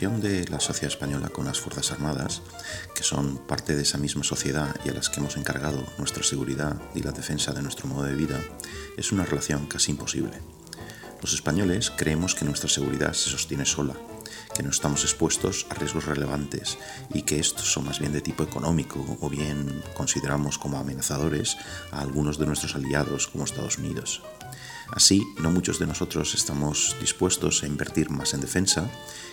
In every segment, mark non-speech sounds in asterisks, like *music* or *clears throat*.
de la sociedad española con las Fuerzas Armadas, que son parte de esa misma sociedad y a las que hemos encargado nuestra seguridad y la defensa de nuestro modo de vida, es una relación casi imposible. Los españoles creemos que nuestra seguridad se sostiene sola, que no estamos expuestos a riesgos relevantes y que estos son más bien de tipo económico o bien consideramos como amenazadores a algunos de nuestros aliados como Estados Unidos. Así, no muchos de nosotros estamos dispuestos a invertir más en defensa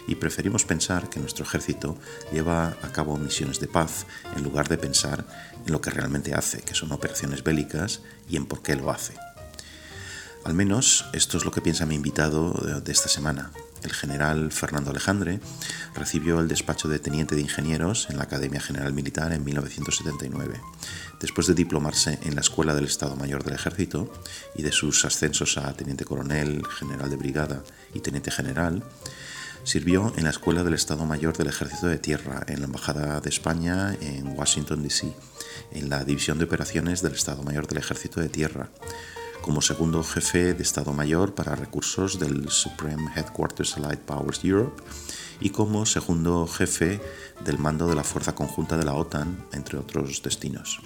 y preferimos pensar que nuestro ejército lleva a cabo misiones de paz en lugar de pensar en lo que realmente hace, que son operaciones bélicas, y en por qué lo hace. Al menos esto es lo que piensa mi invitado de esta semana. El general Fernando Alejandre recibió el despacho de teniente de ingenieros en la Academia General Militar en 1979 Después de diplomarse en la Escuela del Estado Mayor del Ejército y de sus ascensos a teniente coronel, general de brigada y teniente general, sirvió en la Escuela del Estado Mayor del Ejército de Tierra en la Embajada de España en Washington, D.C., en la División de Operaciones del Estado Mayor del Ejército de Tierra, como segundo jefe de Estado Mayor para recursos del Supreme Headquarters Allied Powers Europe y como segundo jefe del mando de la Fuerza Conjunta de la OTAN, entre otros destinos.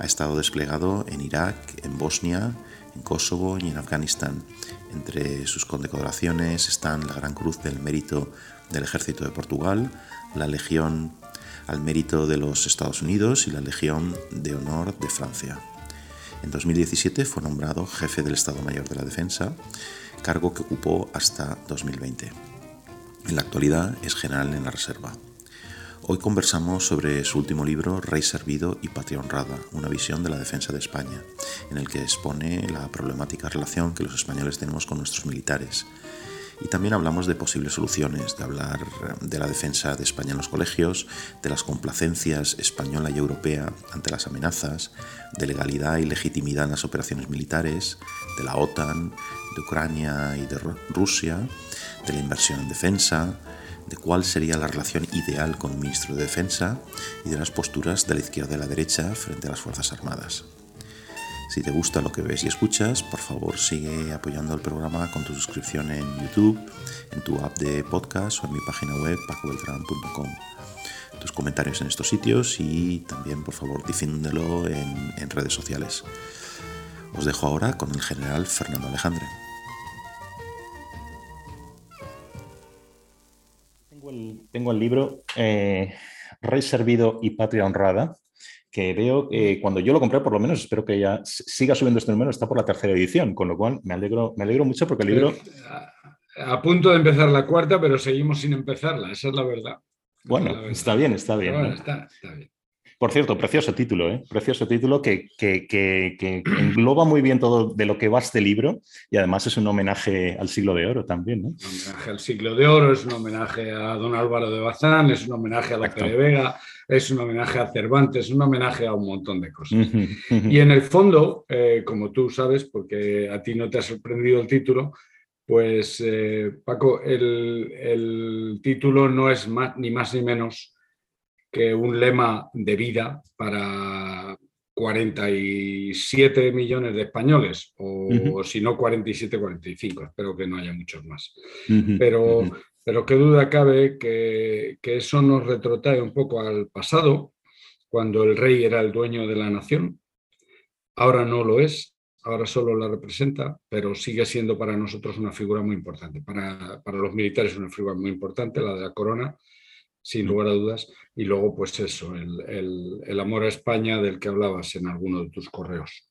Ha estado desplegado en Irak, en Bosnia, en Kosovo y en Afganistán. Entre sus condecoraciones están la Gran Cruz del Mérito del Ejército de Portugal, la Legión al Mérito de los Estados Unidos y la Legión de Honor de Francia. En 2017 fue nombrado jefe del Estado Mayor de la Defensa, cargo que ocupó hasta 2020. En la actualidad es general en la Reserva. Hoy conversamos sobre su último libro, Rey Servido y Patria Honrada, una visión de la defensa de España, en el que expone la problemática relación que los españoles tenemos con nuestros militares. Y también hablamos de posibles soluciones, de hablar de la defensa de España en los colegios, de las complacencias española y europea ante las amenazas, de legalidad y legitimidad en las operaciones militares, de la OTAN, de Ucrania y de Rusia, de la inversión en defensa, de cuál sería la relación ideal con un ministro de Defensa y de las posturas de la izquierda y la derecha frente a las Fuerzas Armadas. Si te gusta lo que ves y escuchas, por favor sigue apoyando el programa con tu suscripción en YouTube, en tu app de podcast o en mi página web pacobeltran.com. Tus comentarios en estos sitios y también por favor difíndelo en, en redes sociales. Os dejo ahora con el general Fernando Alejandre. tengo el libro eh, Rey Servido y Patria Honrada, que veo que cuando yo lo compré, por lo menos, espero que ya siga subiendo este número, está por la tercera edición, con lo cual me alegro, me alegro mucho porque el libro... A, punto de empezar la cuarta, pero seguimos sin empezarla, esa es la verdad. Bueno, está bien, está bien. está bien. Por cierto, precioso título, ¿eh? precioso título que, que, engloba muy bien todo de lo que va este libro y además es un homenaje al siglo de oro también. ¿no? Un homenaje al siglo de oro, es un homenaje a don Álvaro de Bazán, es un homenaje a de Vega, es un homenaje a Cervantes, es un homenaje a un montón de cosas. y en el fondo, eh, como tú sabes, porque a ti no te ha sorprendido el título, pues eh, Paco, el, el, título no es más, ni más ni menos que un lema de vida para 47 millones de españoles, o, si no 47, 45, espero que no haya muchos más. pero, pero qué duda cabe que, que, eso nos retrotrae un poco al pasado, cuando el rey era el dueño de la nación. Ahora no lo es, ahora solo la representa, pero sigue siendo para nosotros una figura muy importante. Para, para los militares una figura muy importante, la de la corona, sin lugar a dudas. Y luego, pues eso, el, amor a España del que hablabas en alguno de tus correos.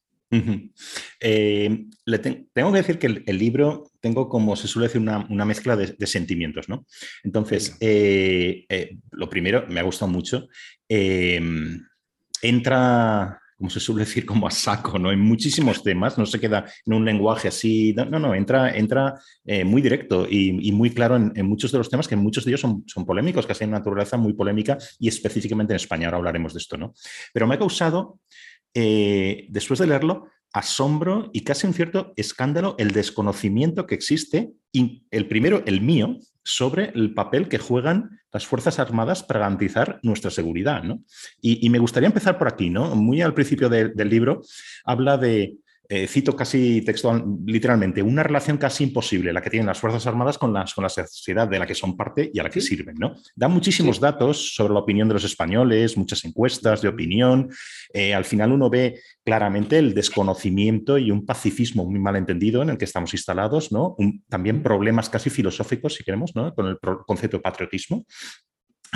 Eh, le tengo que decir que el, libro tengo como se suele decir una, mezcla de, sentimientos, ¿no? Entonces, eh, eh, lo primero, me ha gustado mucho. entra como se suele decir, como a saco, ¿no? En muchísimos temas, no se queda en un lenguaje así, no, no, entra, entra muy directo y, muy claro en, muchos de los temas, que muchos de ellos son, son polémicos, que de naturaleza muy polémica y específicamente en España, ahora hablaremos de esto, ¿no? Pero me ha causado, eh, después de leerlo, asombro y casi un cierto escándalo el desconocimiento que existe, y el primero, el mío, sobre el papel que juegan las Fuerzas Armadas para garantizar nuestra seguridad. Y, me gustaría empezar por aquí. ¿no? Muy al principio del libro habla de, eh, cito casi textual, literalmente, una relación casi imposible la que tienen las Fuerzas Armadas con, las, con la sociedad de la que son parte y a la que sirven. ¿no? Da muchísimos datos sobre la opinión de los españoles, muchas encuestas de opinión. Eh, al final uno ve claramente el desconocimiento y un pacifismo muy mal entendido en el que estamos instalados, ¿no? también problemas casi filosóficos, si queremos, ¿no? con el concepto de patriotismo.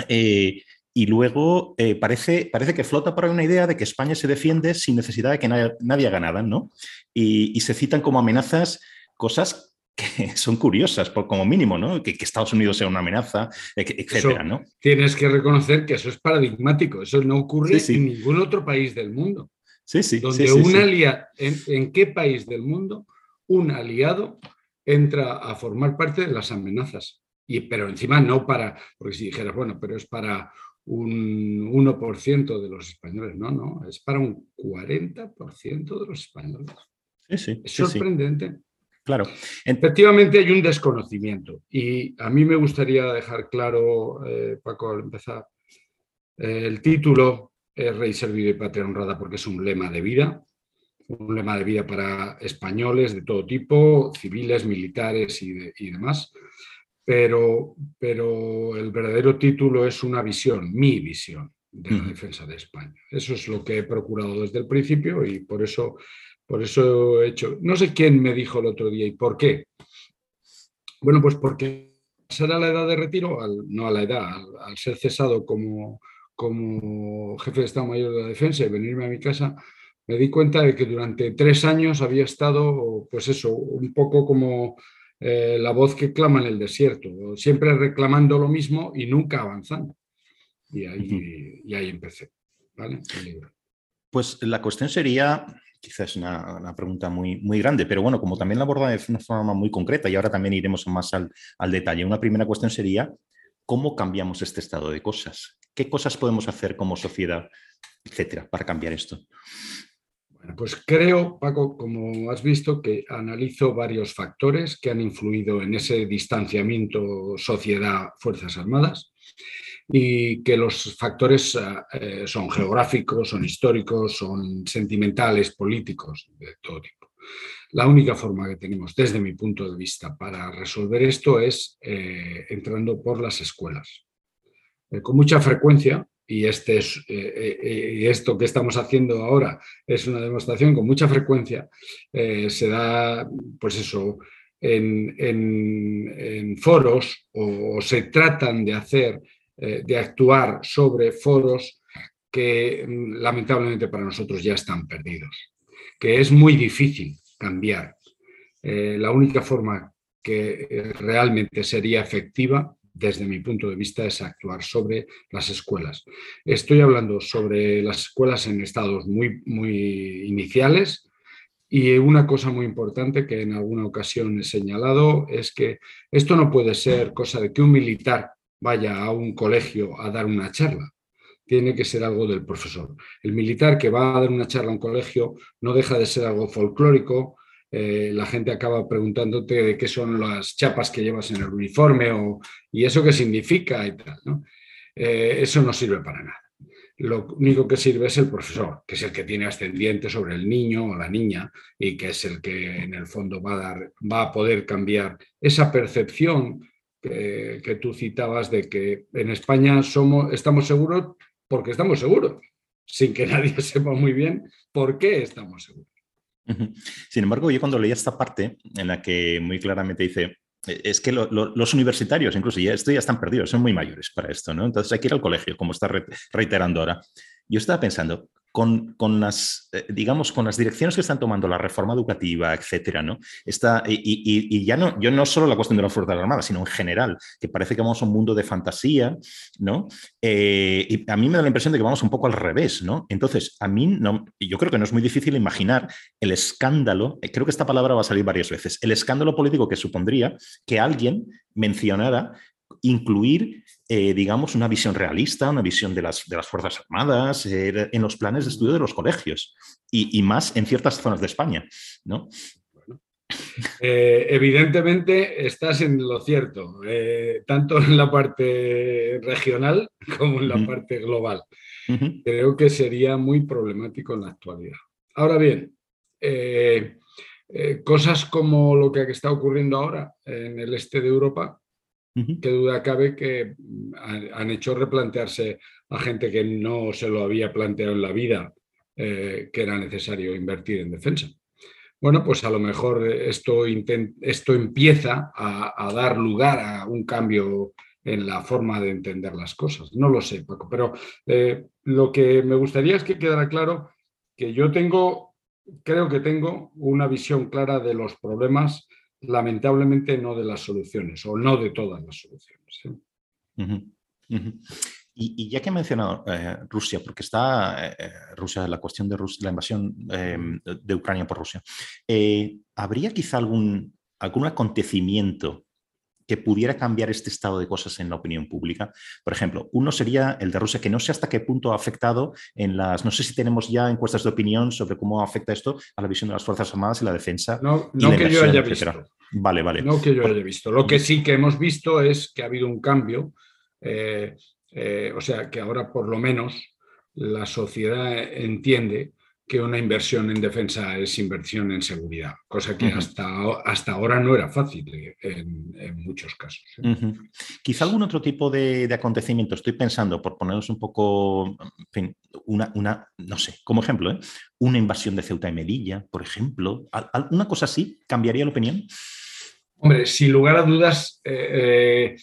Eh, y luego eh, parece, parece que flota por ahí una idea de que España se defiende sin necesidad de que nadie, haga nada, ¿no? Y, se citan como amenazas cosas que *laughs* son curiosas, por, como mínimo, ¿no? Que, Estados Unidos sea una amenaza, etcétera, ¿no? Tienes que reconocer que eso es paradigmático, eso no ocurre en ningún otro país del mundo. Sí, sí. Donde un aliado, en, qué país del mundo un aliado entra a formar parte de las amenazas? Y, pero encima no para, porque si dijeras, bueno, pero es para un 1% de los españoles. No, no, es para un 40% de los españoles. es sorprendente. Claro. Efectivamente hay un desconocimiento y a mí me gustaría dejar claro, eh, Paco, al empezar, eh, el título es Rey Servido y Patria Honrada porque es un lema de vida, un lema de vida para españoles de todo tipo, civiles, militares y, y demás pero, pero el verdadero título es una visión, mi visión de la defensa de España. Eso es lo que he procurado desde el principio y por eso, por eso he hecho. No sé quién me dijo el otro día y por qué. Bueno, pues porque a la edad de retiro, no a la edad, al, ser cesado como, como jefe de Estado Mayor de la Defensa y venirme a mi casa, me di cuenta de que durante tres años había estado, pues eso, un poco como eh, la voz que clama en el desierto, siempre reclamando lo mismo y nunca avanzando. Y ahí, y ahí empecé. Pues la cuestión sería, quizás una, una, pregunta muy, muy grande, pero bueno, como también la aborda de una forma muy concreta y ahora también iremos más al, al detalle, una primera cuestión sería, ¿cómo cambiamos este estado de cosas? ¿Qué cosas podemos hacer como sociedad, etcétera, para cambiar esto? Pues creo, Paco, como has visto, que analizo varios factores que han influido en ese distanciamiento sociedad-Fuerzas Armadas y que los factores eh, son geográficos, son históricos, son sentimentales, políticos, de todo tipo. La única forma que tenemos, desde mi punto de vista, para resolver esto es eh, entrando por las escuelas. Eh, con mucha frecuencia y este es, eh, eh, esto que estamos haciendo ahora es una demostración con mucha frecuencia, eh, se da, pues eso, en, foros o, se tratan de hacer, de actuar sobre foros que mm, lamentablemente para nosotros ya están perdidos, que es muy difícil cambiar. la única forma que realmente sería efectiva desde mi punto de vista, es actuar sobre las escuelas. Estoy hablando sobre las escuelas en estados muy, muy iniciales y una cosa muy importante que en alguna ocasión he señalado es que esto no puede ser cosa de que un militar vaya a un colegio a dar una charla. Tiene que ser algo del profesor. El militar que va a dar una charla a un colegio no deja de ser algo folclórico, eh, la gente acaba preguntándote de qué son las chapas que llevas en el uniforme o, y eso qué significa y tal. Eh, eso no sirve para nada. Lo único que sirve es el profesor, que es el que tiene ascendiente sobre el niño o la niña y que es el que en el fondo va a, dar, va a poder cambiar esa percepción que, que tú citabas de que en España somos, estamos seguros porque estamos seguros, sin que *laughs* nadie sepa muy bien por qué estamos seguros. Sin embargo, yo cuando leí esta parte en la que muy claramente dice, e, es que los universitarios, incluso ya, esto ya están perdidos, son muy mayores para esto, ¿no? Entonces hay que ir al colegio, como está reiterando ahora. Yo estaba pensando, con, con, las, eh, digamos, con las direcciones que están tomando la reforma educativa, etcétera, ¿no? Está, y, y, y, ya no, yo no solo la cuestión de las Fuerzas Armadas, sino en general, que parece que vamos a un mundo de fantasía, ¿no? Eh, y a mí me da la impresión de que vamos un poco al revés, ¿no? Entonces, a mí, no, yo creo que no es muy difícil imaginar el escándalo, eh, creo que esta palabra va a salir varias veces, el escándalo político que supondría que alguien mencionara incluir, eh, digamos, una visión realista, una visión de las, de las Fuerzas Armadas eh, en los planes de estudio de los colegios y, más en ciertas zonas de España, ¿no? Eh, evidentemente estás en lo cierto, tanto en la parte regional como en la parte global. Creo que sería muy problemático en la actualidad. Ahora bien, eh, eh, cosas como lo que está ocurriendo ahora en el este de Europa, que duda cabe que han, hecho replantearse a gente que no se lo había planteado en la vida que era necesario invertir en defensa. Bueno, pues a lo mejor esto, esto empieza a, dar lugar a un cambio en la forma de entender las cosas. No lo sé, Paco, pero eh, lo que me gustaría es que quedara claro que yo tengo, creo que tengo una visión clara de los problemas, lamentablemente no de las soluciones o no de todas las soluciones. ¿eh? Y, ya que he mencionado eh, Rusia, porque está Rusia, la cuestión de la invasión de Ucrania por Rusia, ¿habría quizá algún, algún acontecimiento que pudiera cambiar este estado de cosas en la opinión pública. Por ejemplo, uno sería el de Rusia, que no sé hasta qué punto ha afectado en las, no sé si tenemos ya encuestas de opinión sobre cómo afecta esto a la visión de las Fuerzas Armadas y la defensa. No, no que yo haya visto. Vale, vale. No que yo haya visto. Lo que sí que hemos visto es que ha habido un cambio, eh, eh, o sea, que ahora por lo menos la sociedad entiende que una inversión en defensa es inversión en seguridad, cosa que hasta, hasta ahora no era fácil en, muchos casos. ¿eh? Quizá algún otro tipo de, acontecimiento, estoy pensando, por ponernos un poco, una, una, no sé, como ejemplo, ¿eh? una invasión de Ceuta y Melilla, por ejemplo, ¿una cosa así cambiaría la opinión? Hombre, sin lugar a dudas, eh,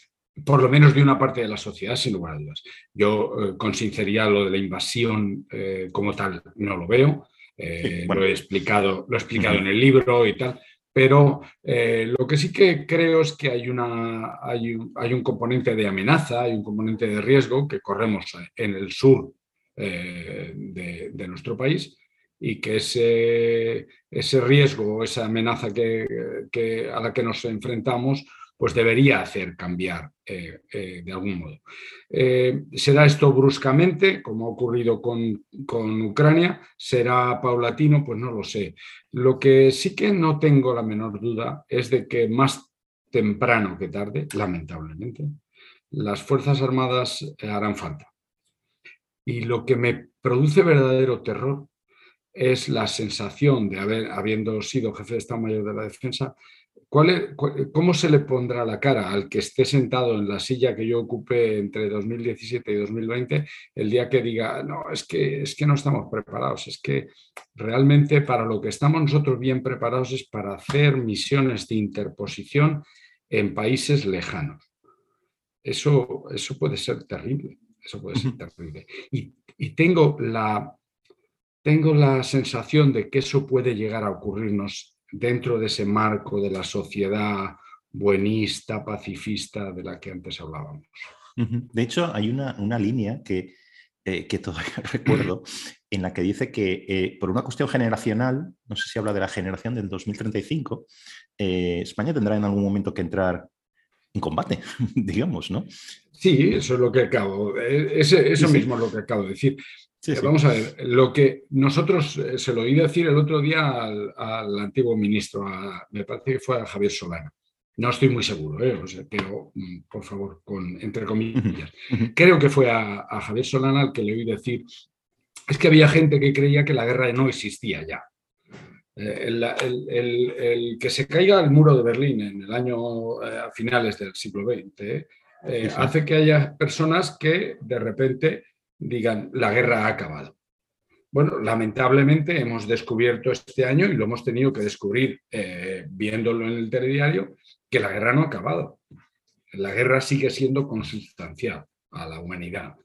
por lo menos de una parte de la sociedad, sin lugar a dudas. Yo, eh, con sinceridad, lo de la invasión eh, como tal no lo veo. Eh, lo he explicado, lo he explicado en el libro y tal. Pero lo que sí que creo es que hay, una, hay, un, componente de amenaza, hay un componente de riesgo que corremos en el sur de, nuestro país y que ese, ese riesgo, esa amenaza que, a la que nos enfrentamos, pues debería hacer cambiar eh, eh, de algún modo. Eh, ¿Será esto bruscamente, como ha ocurrido con, con, Ucrania? ¿Será paulatino? Pues no lo sé. Lo que sí que no tengo la menor duda es de que más temprano que tarde, lamentablemente, las Fuerzas Armadas harán falta. Y lo que me produce verdadero terror es la sensación de haber, habiendo sido jefe de Estado Mayor de la Defensa, ¿Cómo se le pondrá la cara al que esté sentado en la silla que yo ocupé entre 2017 y 2020 el día que diga, no, es que, es que no estamos preparados, es que realmente para lo que estamos nosotros bien preparados es para hacer misiones de interposición en países lejanos? Eso, eso puede ser terrible, eso puede ser terrible. Y, y tengo, la, tengo la sensación de que eso puede llegar a ocurrirnos dentro de ese marco de la sociedad buenista, pacifista de la que antes hablábamos. De hecho, hay una, línea que, eh, que, todavía *laughs* recuerdo en la que dice que eh, por una cuestión generacional, no sé si habla de la generación del 2035, eh, España tendrá en algún momento que entrar en combate, *laughs* digamos, ¿no? Sí, eso es lo que acabo, eso mismo es lo que acabo de decir. Eh, vamos a ver, lo que nosotros eh, se lo oí decir el otro día al, antiguo ministro, me parece que fue a Javier Solana. No estoy muy seguro, ¿eh? pero mm, por favor, con, entre comillas. Creo que fue a, Javier Solana al que le oí decir, es que había gente que creía que la guerra no existía ya. el, que se caiga el muro de Berlín en el año a finales del siglo XX hace que haya personas que de repente digan, la guerra ha acabado. Bueno, lamentablemente hemos descubierto este año, y lo hemos tenido que descubrir eh, viéndolo en el telediario, que la guerra no ha acabado. La guerra sigue siendo consustancial a la humanidad.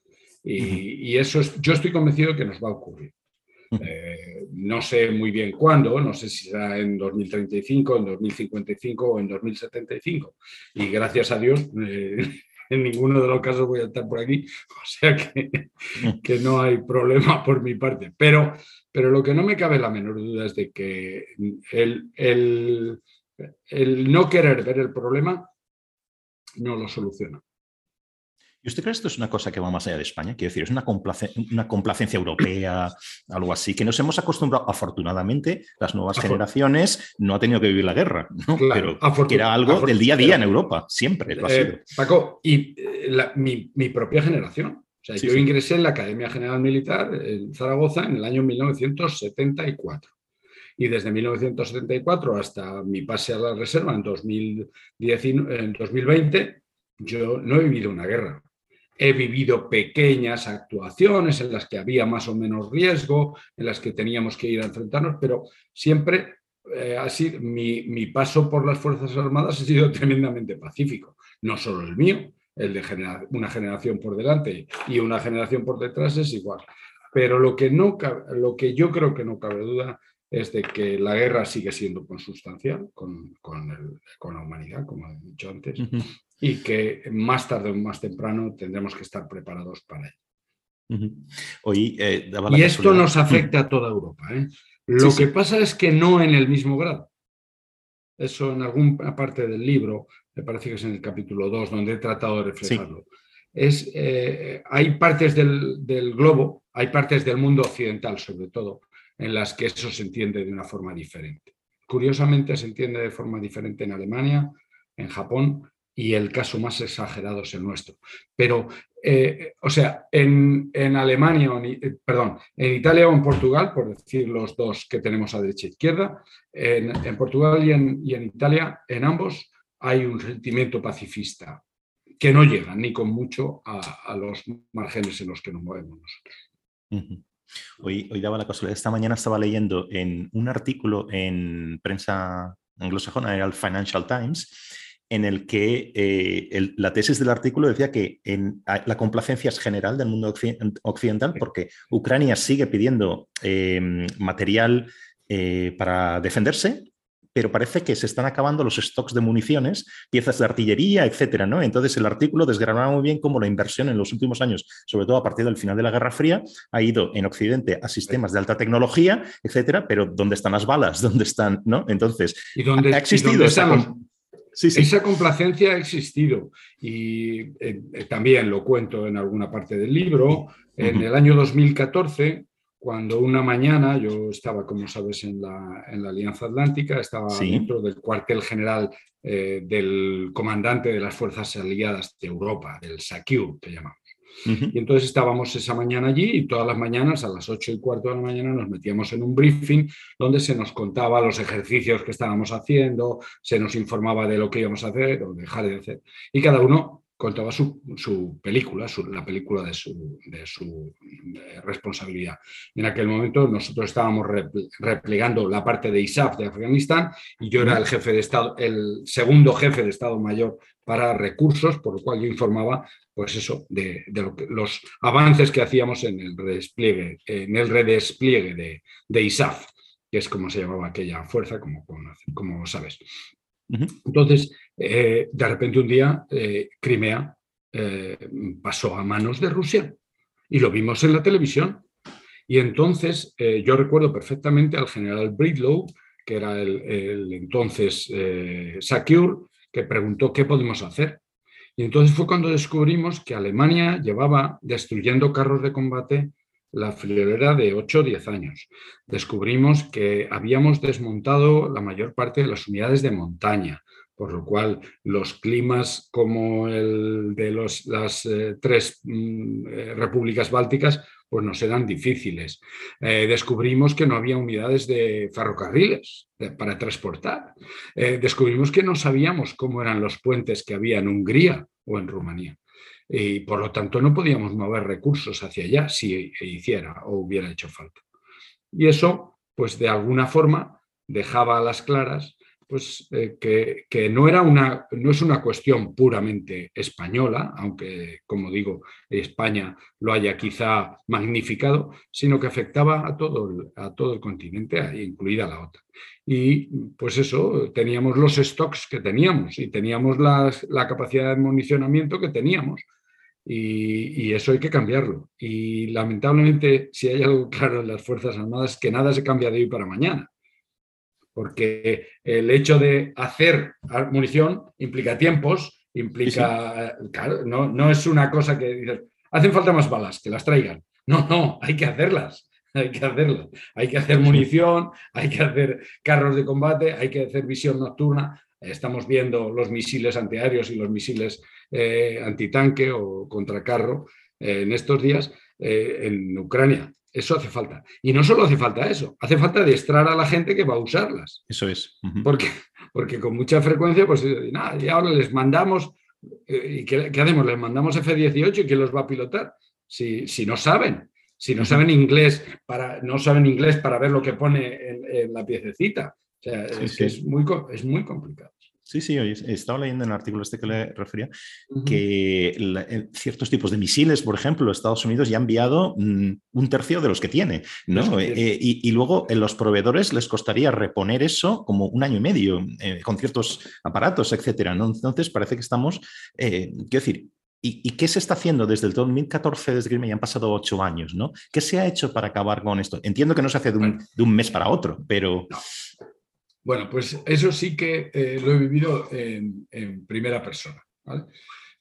Y, eso es, yo estoy convencido de que nos va a ocurrir. Eh, no sé muy bien cuándo, no sé si será en 2035, en 2055 o en 2075. Y gracias a Dios, eh, en ninguno de los casos voy a estar por aquí, *laughs* o sea que, no hay problema por mi parte. Pero, pero lo que no me cabe la menor duda es de que el, el no querer ver el problema no lo soluciona. ¿Y usted cree que esto es una cosa que va más allá de España? Quiero decir, es una, una complacencia europea, *clears throat* algo así, que nos hemos acostumbrado, afortunadamente, las nuevas generaciones no han tenido que vivir la guerra, ¿no? pero que era algo del día a día en Europa, siempre lo ha sido. Eh, Paco, y eh, mi, propia generación. O sea, yo ingresé en la Academia General Militar en Zaragoza en el año 1974. y desde 1974 hasta mi pase a la reserva en, 2020, yo no he vivido una guerra. He vivido pequeñas actuaciones en las que había más o menos riesgo, en las que teníamos que ir a enfrentarnos, pero siempre eh, así, mi, mi, paso por las Fuerzas Armadas ha sido *laughs* tremendamente pacífico. No solo el mío, el de una generación por delante y una generación por detrás es igual. Pero lo que, no, lo que yo creo que no cabe duda es de que la guerra sigue siendo consustancial con, con, con la humanidad, como he dicho antes, y que más tarde o más temprano tendremos que estar preparados para ello. Eh, y esto nos afecta a toda Europa. ¿eh? Lo que pasa es que no en el mismo grado. Eso en alguna parte del libro, me parece que es en el capítulo 2, donde he tratado de reflejarlo. Es, eh, hay partes del, del, globo, hay partes del mundo occidental sobre todo, en las que eso se entiende de una forma diferente. Curiosamente se entiende de forma diferente en Alemania, en Japón y el caso más exagerado es el nuestro. Pero, eh, o sea, en, Alemania, eh, perdón, en Italia o en Portugal, por decir los dos que tenemos a derecha e izquierda, en, Portugal y en, y en, Italia, en ambos hay un sentimiento pacifista que no llega ni con mucho a, los márgenes en los que nos movemos nosotros. Hoy, hoy daba la casualidad, esta mañana estaba leyendo en un artículo en prensa anglosajona, era el Financial Times, en el que eh, la tesis del artículo decía que en, la complacencia es general del mundo occidental porque Ucrania sigue pidiendo em, material eh, para defenderse, pero parece que se están acabando los stocks de municiones, piezas de artillería, etcétera, ¿no? Entonces el artículo desgranaba muy bien cómo la inversión en los últimos años, sobre todo a partir del final de la Guerra Fría, ha ido en Occidente a sistemas de alta tecnología, etcétera, pero ¿dónde están las balas? *laughs* ¿Dónde están, no? Entonces, ¿Y dónde, ha existido esa, esa complacencia ha existido y eh, eh, también lo cuento en alguna parte del libro. En el año 2014 cuando una mañana yo estaba, como sabes, en la, en la Alianza Atlántica, estaba dentro del cuartel general eh, del comandante de las Fuerzas Aliadas de Europa, del SACEUR, que llamamos. Y entonces estábamos esa mañana allí y todas las mañanas a las ocho y cuarto de la mañana nos metíamos en un briefing donde se nos contaba los ejercicios que estábamos haciendo, se nos informaba de lo que íbamos a hacer o dejar de hacer. Y cada uno contaba su, película, la película de su, de su eh, responsabilidad. En aquel momento nosotros estábamos replegando la parte de ISAF de Afganistán y yo era el jefe de Estado, el segundo jefe de Estado Mayor para recursos, por lo cual yo informaba, pues eso, de, los avances que hacíamos en el redespliegue, en el redespliegue de, de ISAF, que es como se llamaba aquella fuerza, como, como sabes. Entonces, eh, de repente un día, eh, Crimea eh, pasó a manos de Rusia y lo vimos en la televisión. Y entonces yo recuerdo perfectamente al general Bridlow, que era el, entonces Secure, que preguntó qué podemos hacer. Y entonces fue cuando descubrimos que Alemania llevaba destruyendo carros de combate la friolera de 8 o 10 años. Descubrimos que habíamos desmontado la mayor parte de las unidades de montaña, por lo cual los climas como el de los, las eh, tres mm, eh, repúblicas bálticas pues nos eran difíciles. Eh, descubrimos que no había unidades de ferrocarriles para transportar. descubrimos que no sabíamos cómo eran los puentes que había en Hungría o en Rumanía y por lo tanto no podíamos mover recursos hacia allá si hiciera o hubiera hecho falta. Y eso, pues de alguna forma, dejaba a las claras pues, eh, que, no, era una, es una cuestión puramente española, aunque, como digo, España lo haya quizá magnificado, sino que afectaba a todo el, continente, incluida la OTAN. Y pues eso, teníamos los stocks que teníamos y teníamos la capacidad de municionamiento que teníamos. Y, eso hay que cambiarlo. Y lamentablemente, si hay algo claro en las Fuerzas Armadas, que nada se cambia de hoy para mañana. Porque el hecho de hacer munición implica tiempos, implica, claro, no, no es una cosa que dices, hacen falta más balas, que las traigan. *laughs* No, no, hay que hacerlas *laughs* hay que hacerlas. Hay que hacer munición, hay que hacer carros de combate, hay que hacer visión nocturna. Estamos viendo los misiles antiaéreos y los misiles eh, antitanque o contracarro eh, en estos días eh, en Ucrania. Eso hace falta. Y no solo hace falta eso, hace falta adiestrar a la gente que va a usarlas. Eso es. porque, porque con mucha frecuencia, pues nada, y ahora les mandamos, eh, ¿y qué, hacemos? Les mandamos F-18 y ¿quién los va a pilotar? Si, si no saben, si no saben inglés para, no saben inglés para ver lo que pone en, la piececita. O sea, es, es, muy, es muy complicado. Sí, sí, estaba leyendo en el artículo este que le refería que ciertos tipos de misiles, por ejemplo, Estados Unidos ya ha enviado mm, un tercio de los que tiene, ¿no? Eh, y, luego en los proveedores les costaría reponer eso como un año y medio eh, con ciertos aparatos, etcétera. ¿no? Entonces parece que estamos, eh, quiero decir, ¿Y, qué se está haciendo desde el 2014, desde que ya han pasado ocho años? ¿no? ¿Qué se ha hecho para acabar con esto? Entiendo que no se hace de un, mes para otro, pero... Bueno, pues eso sí que eh, lo he vivido en, primera persona.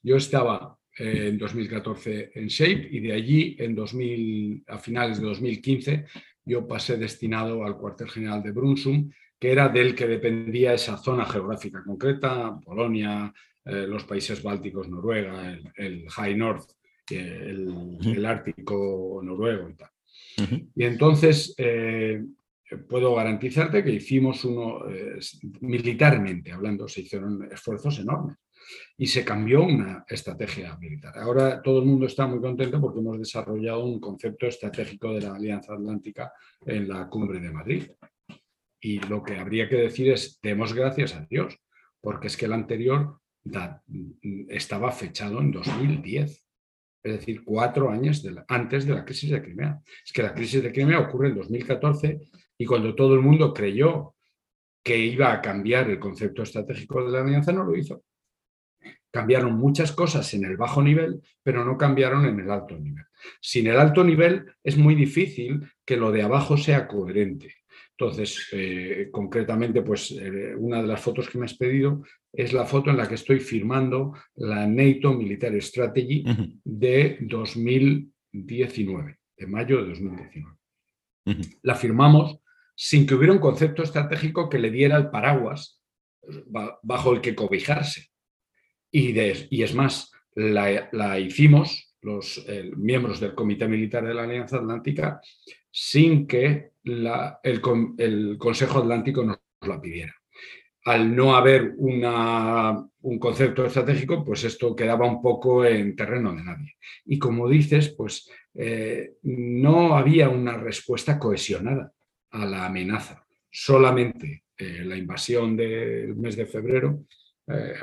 Yo estaba eh, en 2014 en Shape y de allí en 2000, a finales de 2015 yo pasé destinado al cuartel general de Brunsum, que era del que dependía esa zona geográfica concreta, Polonia, eh, los países bálticos, Noruega, el, High North, el, Ártico noruego y tal. Y entonces puedo garantizarte que hicimos uno, eh, militarmente hablando, se hicieron esfuerzos enormes y se cambió una estrategia militar. Ahora todo el mundo está muy contento porque hemos desarrollado un concepto estratégico de la Alianza Atlántica en la cumbre de Madrid. Y lo que habría que decir es, demos gracias a Dios, porque es que el anterior estaba fechado en 2010 es decir, cuatro años antes de la crisis de Crimea. Es que la crisis de Crimea ocurre en 2014 y cuando todo el mundo creyó que iba a cambiar el concepto estratégico de la alianza, no lo hizo. Cambiaron muchas cosas en el bajo nivel, pero no cambiaron en el alto nivel. Sin el alto nivel es muy difícil que lo de abajo sea coherente. Entonces, eh, concretamente, pues eh, una de las fotos que me has pedido es la foto en la que estoy firmando la NATO Military Strategy de 2019, de mayo de 2019. La firmamos sin que hubiera un concepto estratégico que le diera el paraguas bajo el que cobijarse. Y, y es más, la, hicimos los miembros del Comité Militar de la Alianza Atlántica sin que el, Consejo Atlántico nos la pidiera. Al no haber un concepto estratégico, pues esto quedaba un poco en terreno de nadie. Y como dices, pues eh, no había una respuesta cohesionada a la amenaza. Solamente eh, la invasión del mes de febrero eh,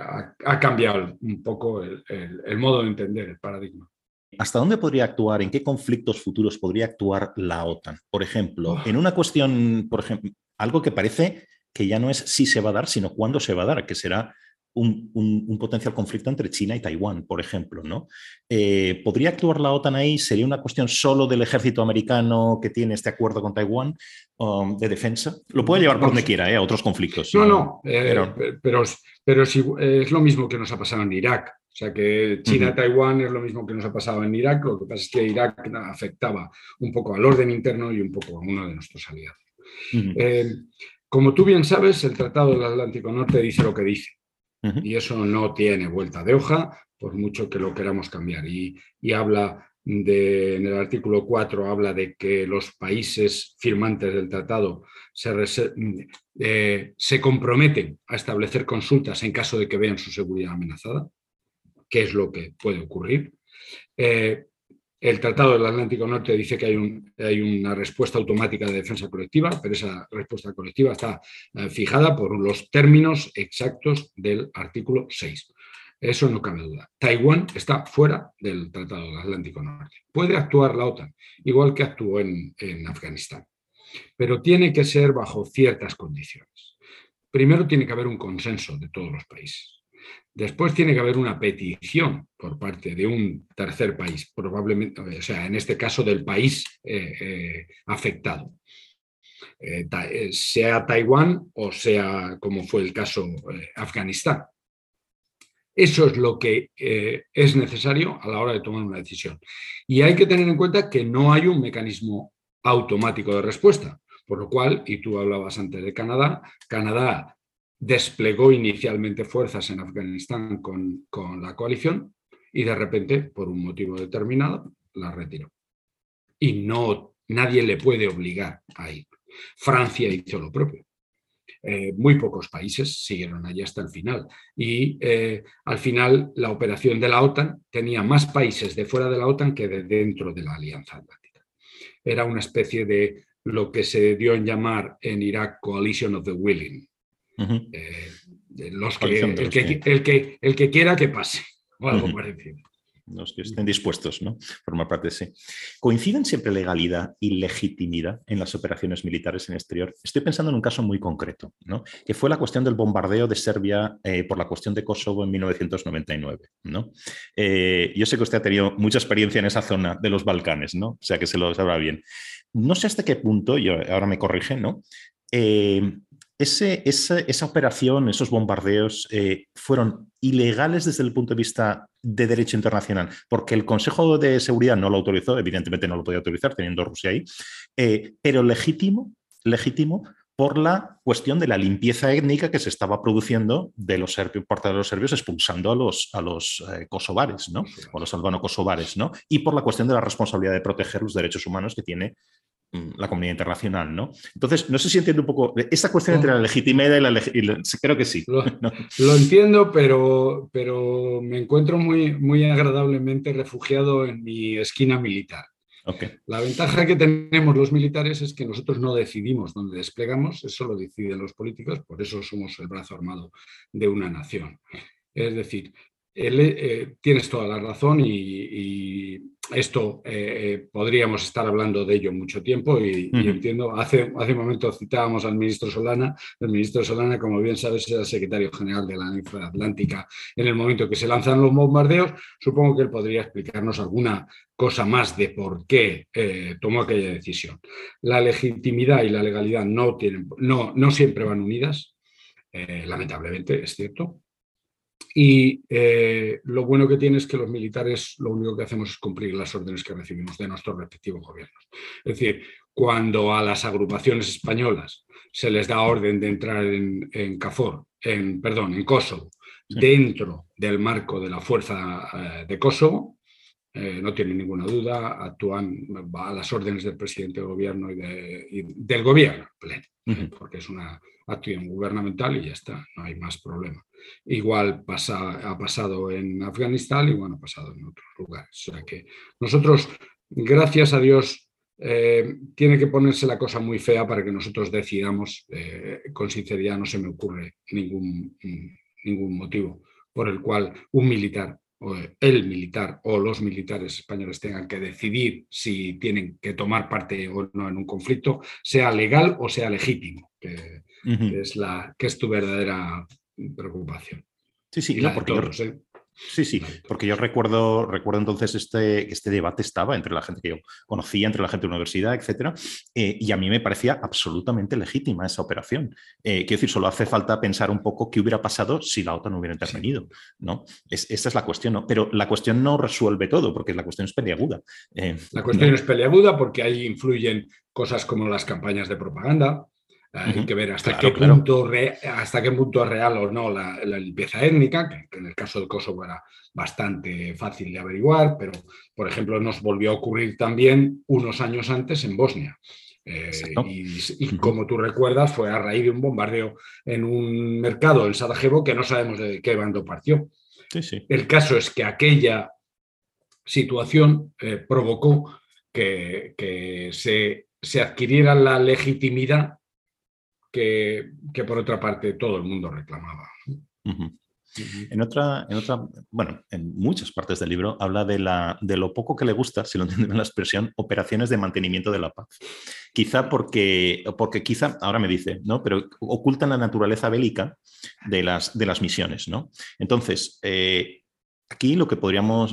ha, cambiado un poco el, modo de entender el paradigma. ¿Hasta dónde podría actuar, en qué conflictos futuros podría actuar la OTAN? Por ejemplo, en una cuestión, por ejemplo, algo que parece que ya no es si se va a dar, sino cuándo se va a dar, que será un, potencial conflicto entre China y Taiwán, por ejemplo. ¿no? Eh, ¿Podría actuar la OTAN ahí? ¿Sería una cuestión solo del ejército americano que tiene este acuerdo con Taiwán um, de defensa? Lo puede llevar por donde quiera, ¿eh? a otros conflictos. No, no, eh, pero, pero, es lo mismo que nos ha pasado en Irak. O sea que China-Taiwán es lo mismo que nos ha pasado en Irak. Lo que pasa es que Irak afectaba un poco al orden interno y un poco a uno de nuestros aliados. como tú bien sabes, el Tratado del Atlántico Norte dice lo que dice. Y eso no tiene vuelta de hoja, por mucho que lo queramos cambiar. Y, habla de, en el artículo 4, habla de que los países firmantes del tratado se, eh, se comprometen a establecer consultas en caso de que vean su seguridad amenazada, que es lo que puede ocurrir. Eh, el Tratado del Atlántico Norte dice que hay, una respuesta automática de defensa colectiva, pero esa respuesta colectiva está eh, fijada por los términos exactos del artículo 6. Eso no cabe duda. Taiwán está fuera del Tratado del Atlántico Norte. Puede actuar la OTAN, igual que actuó en Afganistán, pero tiene que ser bajo ciertas condiciones. Primero tiene que haber un consenso de todos los países. Después tiene que haber una petición por parte de un tercer país, probablemente, o sea, en este caso del país eh, eh, afectado, eh, sea Taiwán o sea, como fue el caso, Afganistán. Eso es lo que es necesario a la hora de tomar una decisión. Y hay que tener en cuenta que no hay un mecanismo automático de respuesta, por lo cual, y tú hablabas antes de Canadá, Canadá desplegó inicialmente fuerzas en Afganistán con, la coalición y de repente, por un motivo determinado, la retiró. Y no, nadie le puede obligar a ir. Francia hizo lo propio. Eh, muy pocos países siguieron allí hasta el final. Y eh, al final la operación de la OTAN tenía más países de fuera de la OTAN que de dentro de la Alianza Atlántica. Era una especie de lo que se dio en llamar en Irak Coalition of the Willing. Eh, los que, el, que, el, que, quiera que pase, o algo parecido los que estén dispuestos, ¿no? Formar parte, sí. ¿Coinciden siempre legalidad y legitimidad en las operaciones militares en el exterior? Estoy pensando en un caso muy concreto, ¿no? Que fue la cuestión del bombardeo de Serbia eh, por la cuestión de Kosovo en 1999, ¿no? Eh, yo sé que usted ha tenido mucha experiencia en esa zona de los Balcanes, ¿no? O sea que se lo sabrá bien. No sé hasta qué punto, y ahora me corrige, ¿no? Eh, ese, esa, operación, esos bombardeos, eh, fueron ilegales desde el punto de vista de derecho internacional, porque el Consejo de Seguridad no lo autorizó, evidentemente no lo podía autorizar teniendo Rusia ahí, eh, pero legítimo, legítimo por la cuestión de la limpieza étnica que se estaba produciendo de los serbios, parte de los serbios expulsando a los, a los eh, kosovares, ¿no? o a los albano-kosovares, ¿no? y por la cuestión de la responsabilidad de proteger los derechos humanos que tiene la comunidad internacional, ¿no? Entonces, no sé si entiendo un poco esa cuestión entre la legitimidad y la, legitimidad. Creo que sí. *laughs* Lo, entiendo, pero, pero me encuentro muy, muy agradablemente refugiado en mi esquina militar. La ventaja que tenemos los militares es que nosotros no decidimos dónde desplegamos, eso lo deciden los políticos, por eso somos el brazo armado de una nación. Es decir, eh, tienes toda la razón y, esto eh, eh, podríamos estar hablando de ello mucho tiempo y, entiendo, hace, hace un momento citábamos al ministro Solana, el ministro Solana, como bien sabes, era el secretario general de la Alianza Atlántica en el momento que se lanzan los bombardeos, supongo que él podría explicarnos alguna cosa más de por qué tomó aquella decisión. La legitimidad y la legalidad no, tienen, no, no siempre van unidas, lamentablemente, es cierto, y eh, lo bueno que tiene es que los militares lo único que hacemos es cumplir las órdenes que recibimos de nuestros respectivos gobiernos. Es decir, cuando a las agrupaciones españolas se les da orden de entrar en, en CAFOR, en, perdón, en Kosovo, dentro del marco de la fuerza eh, de Kosovo, eh, no tienen ninguna duda, actúan a las órdenes del presidente del gobierno y, del gobierno pleno, porque es una acción gubernamental y ya está, no hay más problema. Igual pasa, ha pasado en Afganistán y bueno, ha pasado en otros lugares. O sea que nosotros, gracias a Dios, eh, tiene que ponerse la cosa muy fea para que nosotros decidamos, eh, con sinceridad no se me ocurre ningún, ningún motivo por el cual un militar o el militar o los militares españoles tengan que decidir si tienen que tomar parte o no en un conflicto, sea legal o sea legítimo, que, es, la, que es tu verdadera preocupación. Sí, sí, porque ¿eh? Sí, sí, porque yo recuerdo, recuerdo entonces este, este debate estaba entre la gente que yo conocía, entre la gente de la universidad, etcétera, eh, y a mí me parecía absolutamente legítima esa operación. Eh, quiero decir, solo hace falta pensar un poco qué hubiera pasado si la OTAN no hubiera intervenido, ¿no? esa es la cuestión, ¿no? Pero la cuestión no resuelve todo, porque la cuestión es peliaguda. la cuestión es peliaguda porque ahí influyen cosas como las campañas de propaganda, hay que ver hasta, qué punto hasta qué punto es real o no la, limpieza étnica, que, en el caso del Kosovo era bastante fácil de averiguar, pero por ejemplo nos volvió a ocurrir también unos años antes en Bosnia. Eh, y, como tú recuerdas, fue a raíz de un bombardeo en un mercado en Sarajevo que no sabemos de qué bando partió. El caso es que aquella situación eh, provocó que, se, se adquiriera la legitimidad que, por otra parte todo el mundo reclamaba. En otra, en otra, bueno, en muchas partes del libro habla de, la, de lo poco que le gusta, si lo entienden la expresión, operaciones de mantenimiento de la paz. Quizá porque, porque quizá, ahora me dice, ¿no? Pero ocultan la naturaleza bélica de las, de las misiones, ¿no? Entonces, eh, aquí lo que podríamos,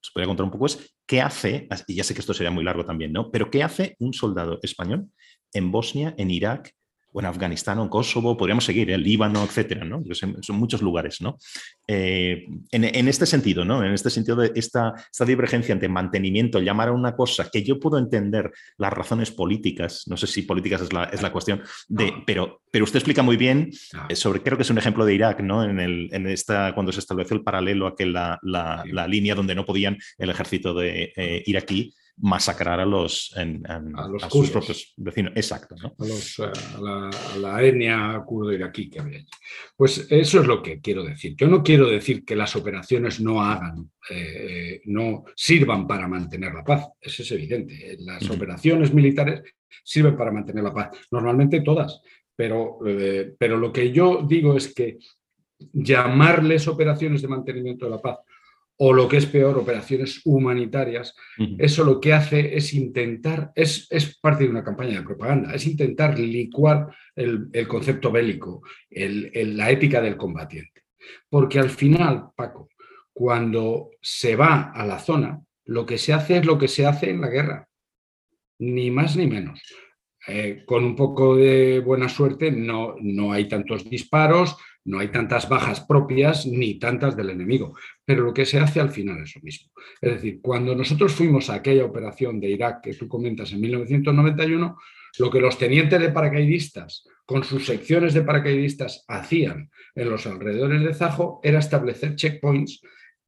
se podría contar un poco es qué hace, y ya sé que esto sería muy largo también, ¿no? Pero qué hace un soldado español en Bosnia, en Irak, o en Afganistán o en Kosovo, podríamos seguir, el ¿eh? Líbano, etcétera, ¿no? Son muchos lugares, ¿no? Eh, en, este sentido, ¿no? En este sentido de esta, esta divergencia entre mantenimiento, llamar a una cosa que yo puedo entender las razones políticas, no sé si políticas es la, es la cuestión, de, pero, pero usted explica muy bien eh, sobre, creo que es un ejemplo de Irak, ¿no? En, el, en esta, cuando se estableció el paralelo a que la, la, línea donde no podían el ejército de iraquí masacrar a los, a, los sus propios vecinos. Exacto. A, la, etnia kurdo iraquí que había allí. Pues eso es lo que quiero decir. Yo no quiero decir que las operaciones no hagan, eh, no sirvan para mantener la paz. Eso es evidente. Las operaciones militares sirven para mantener la paz. Normalmente todas. Pero, eh, pero lo que yo digo es que llamarles operaciones de mantenimiento de la paz o lo que es peor, operaciones humanitarias, eso lo que hace es intentar, es, es, parte de una campaña de propaganda, es intentar licuar el, concepto bélico, la ética del combatiente. Porque al final, Paco, cuando se va a la zona, lo que se hace es lo que se hace en la guerra, ni más ni menos. Eh, con un poco de buena suerte no, no hay tantos disparos, no hay tantas bajas propias ni tantas del enemigo, pero lo que se hace al final es lo mismo. Es decir, cuando nosotros fuimos a aquella operación de Irak que tú comentas en 1991, lo que los tenientes de paracaidistas con sus secciones de paracaidistas hacían en los alrededores de Zajo era establecer checkpoints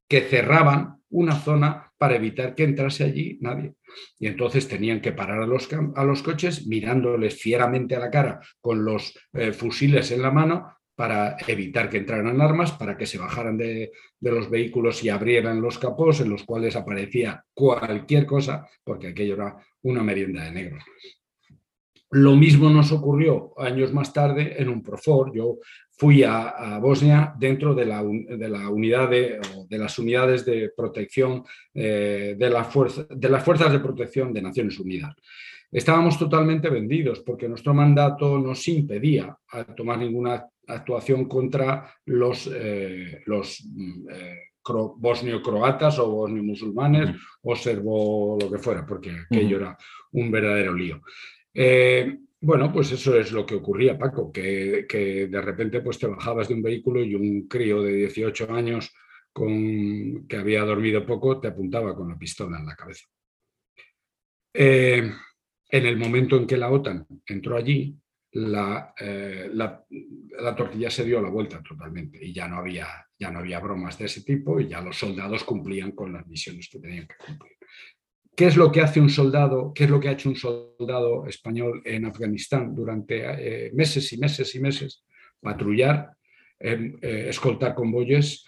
que cerraban una zona para evitar que entrase allí nadie. Y entonces tenían que parar a los, a los coches mirándoles fieramente a la cara con los eh, fusiles en la mano para evitar que entraran armas, para que se bajaran de, los vehículos y abrieran los capós en los cuales aparecía cualquier cosa, porque aquello era una merienda de negros. Lo mismo nos ocurrió años más tarde en un Profor. Yo fui a, Bosnia dentro de la, de de, de, las unidades de protección eh, de, la de las fuerzas de protección de Naciones Unidas. Estábamos totalmente vendidos porque nuestro mandato nos impedía tomar ninguna actuación contra los, eh, los mm, eh, bosnio-croatas o bosnio-musulmanes o serbo lo que fuera, porque aquello era un verdadero lío. Eh, bueno, pues eso es lo que ocurría, Paco, que, de repente pues te bajabas de un vehículo y un crío de 18 años con, que había dormido poco te apuntaba con la pistola en la cabeza. en el momento en que la OTAN entró allí, eh, la, la, tortilla se dio la vuelta totalmente y ya no, había, ya no había bromas de ese tipo y ya los soldados cumplían con las misiones que tenían que cumplir. ¿Qué es lo que hace un soldado? ¿Qué es lo que ha hecho un soldado español en Afganistán durante eh, meses y meses y meses? Patrullar, em, eh, escoltar convoyes,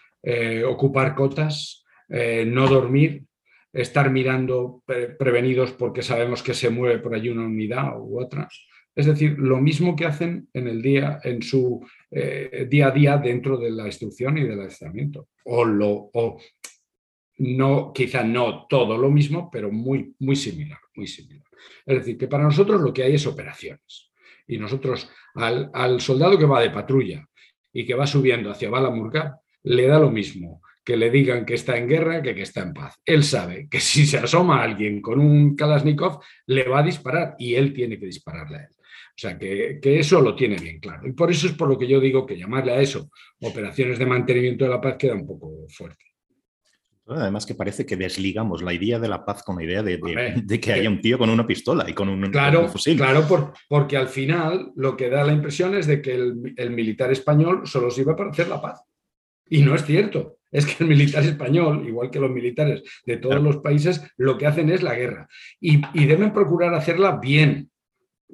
ocupar cotas, no dormir, estar mirando prevenidos porque sabemos que se mueve por allí una unidad u otra. Es decir, lo mismo que hacen en el día, en su eh, día a día dentro de la instrucción y del adiestramiento. O lo, o no, quizá no todo lo mismo, pero muy, muy similar, muy similar. Es decir, que para nosotros lo que hay es operaciones. Y nosotros al, soldado que va de patrulla y que va subiendo hacia Balamurka, le da lo mismo que le digan que está en guerra que que está en paz. Él sabe que si se asoma a alguien con un Kalashnikov, le va a disparar y él tiene que dispararle a él. O sea, que, eso lo tiene bien claro. Y por eso es por lo que yo digo que llamarle a eso operaciones de mantenimiento de la paz queda un poco fuerte. Además que parece que desligamos la idea de la paz con la idea de, que haya un tío con una pistola y con un, claro, fusil. Claro, porque al final lo que da la impresión es de que el, militar español solo sirve para hacer la paz. Y no es cierto. Es que el militar español, igual que los militares de todos los países, lo que hacen es la guerra. Y, y deben procurar hacerla bien,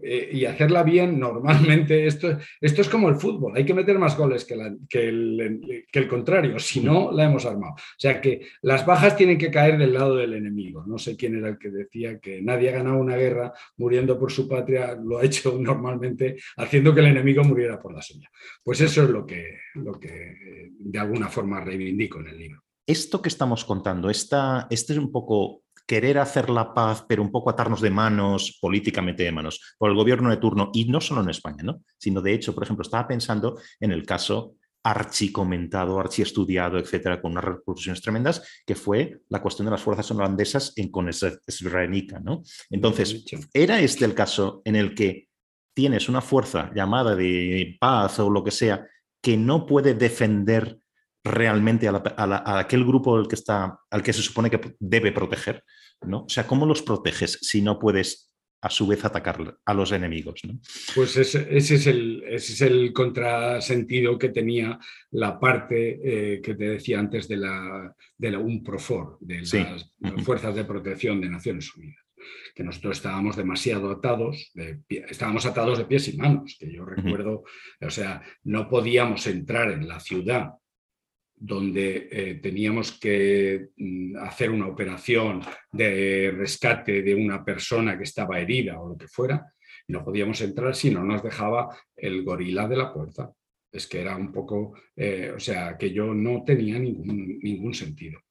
eh, y hacerla bien, normalmente esto, esto es como el fútbol, hay que meter más goles que, el, que, el, contrario, si no, la hemos armado. O sea que las bajas tienen que caer del lado del enemigo. No sé quién era el que decía que nadie ha ganado una guerra muriendo por su patria, lo ha hecho normalmente haciendo que el enemigo muriera por la suya. Pues eso es lo que, lo que de alguna forma reivindico en el libro. Esto que estamos contando, esta, este es un poco querer hacer la paz, pero un poco atarnos de manos, políticamente de manos, por el gobierno de turno, y no solo en España, ¿no? sino de hecho, por ejemplo, estaba pensando en el caso archi comentado, archi estudiado, etcétera, con unas repercusiones tremendas, que fue la cuestión de las fuerzas holandesas en con Srebrenica, ¿no? Entonces, ¿era este el caso en el que tienes una fuerza llamada de paz o lo que sea que no puede defender realmente a, aquel grupo al que, está, al que se supone que debe proteger, ¿no? O sea, ¿cómo los proteges si no puedes a su vez atacar a los enemigos. Pues ese, es el, es el, contrasentido que tenía la parte eh, que te decía antes de la, de la UNPROFOR, de las Fuerzas de Protección de Naciones Unidas que nosotros estábamos demasiado atados, de estábamos atados de pies y manos, que yo recuerdo, o sea, no podíamos entrar en la ciudad donde eh, teníamos que mm, hacer una operación de rescate de una persona que estaba herida o lo que fuera, no podíamos entrar si no nos dejaba el gorila de la puerta. Es que era un poco, eh, o sea, que yo no tenía ningún, ningún sentido.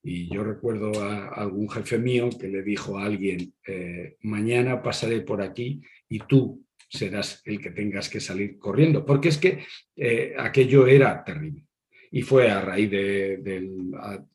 Y yo recuerdo a algún jefe mío que le dijo a alguien, eh, mañana pasaré por aquí y tú serás el que tengas que salir corriendo, porque es que aquello era terrible y fue a raíz del,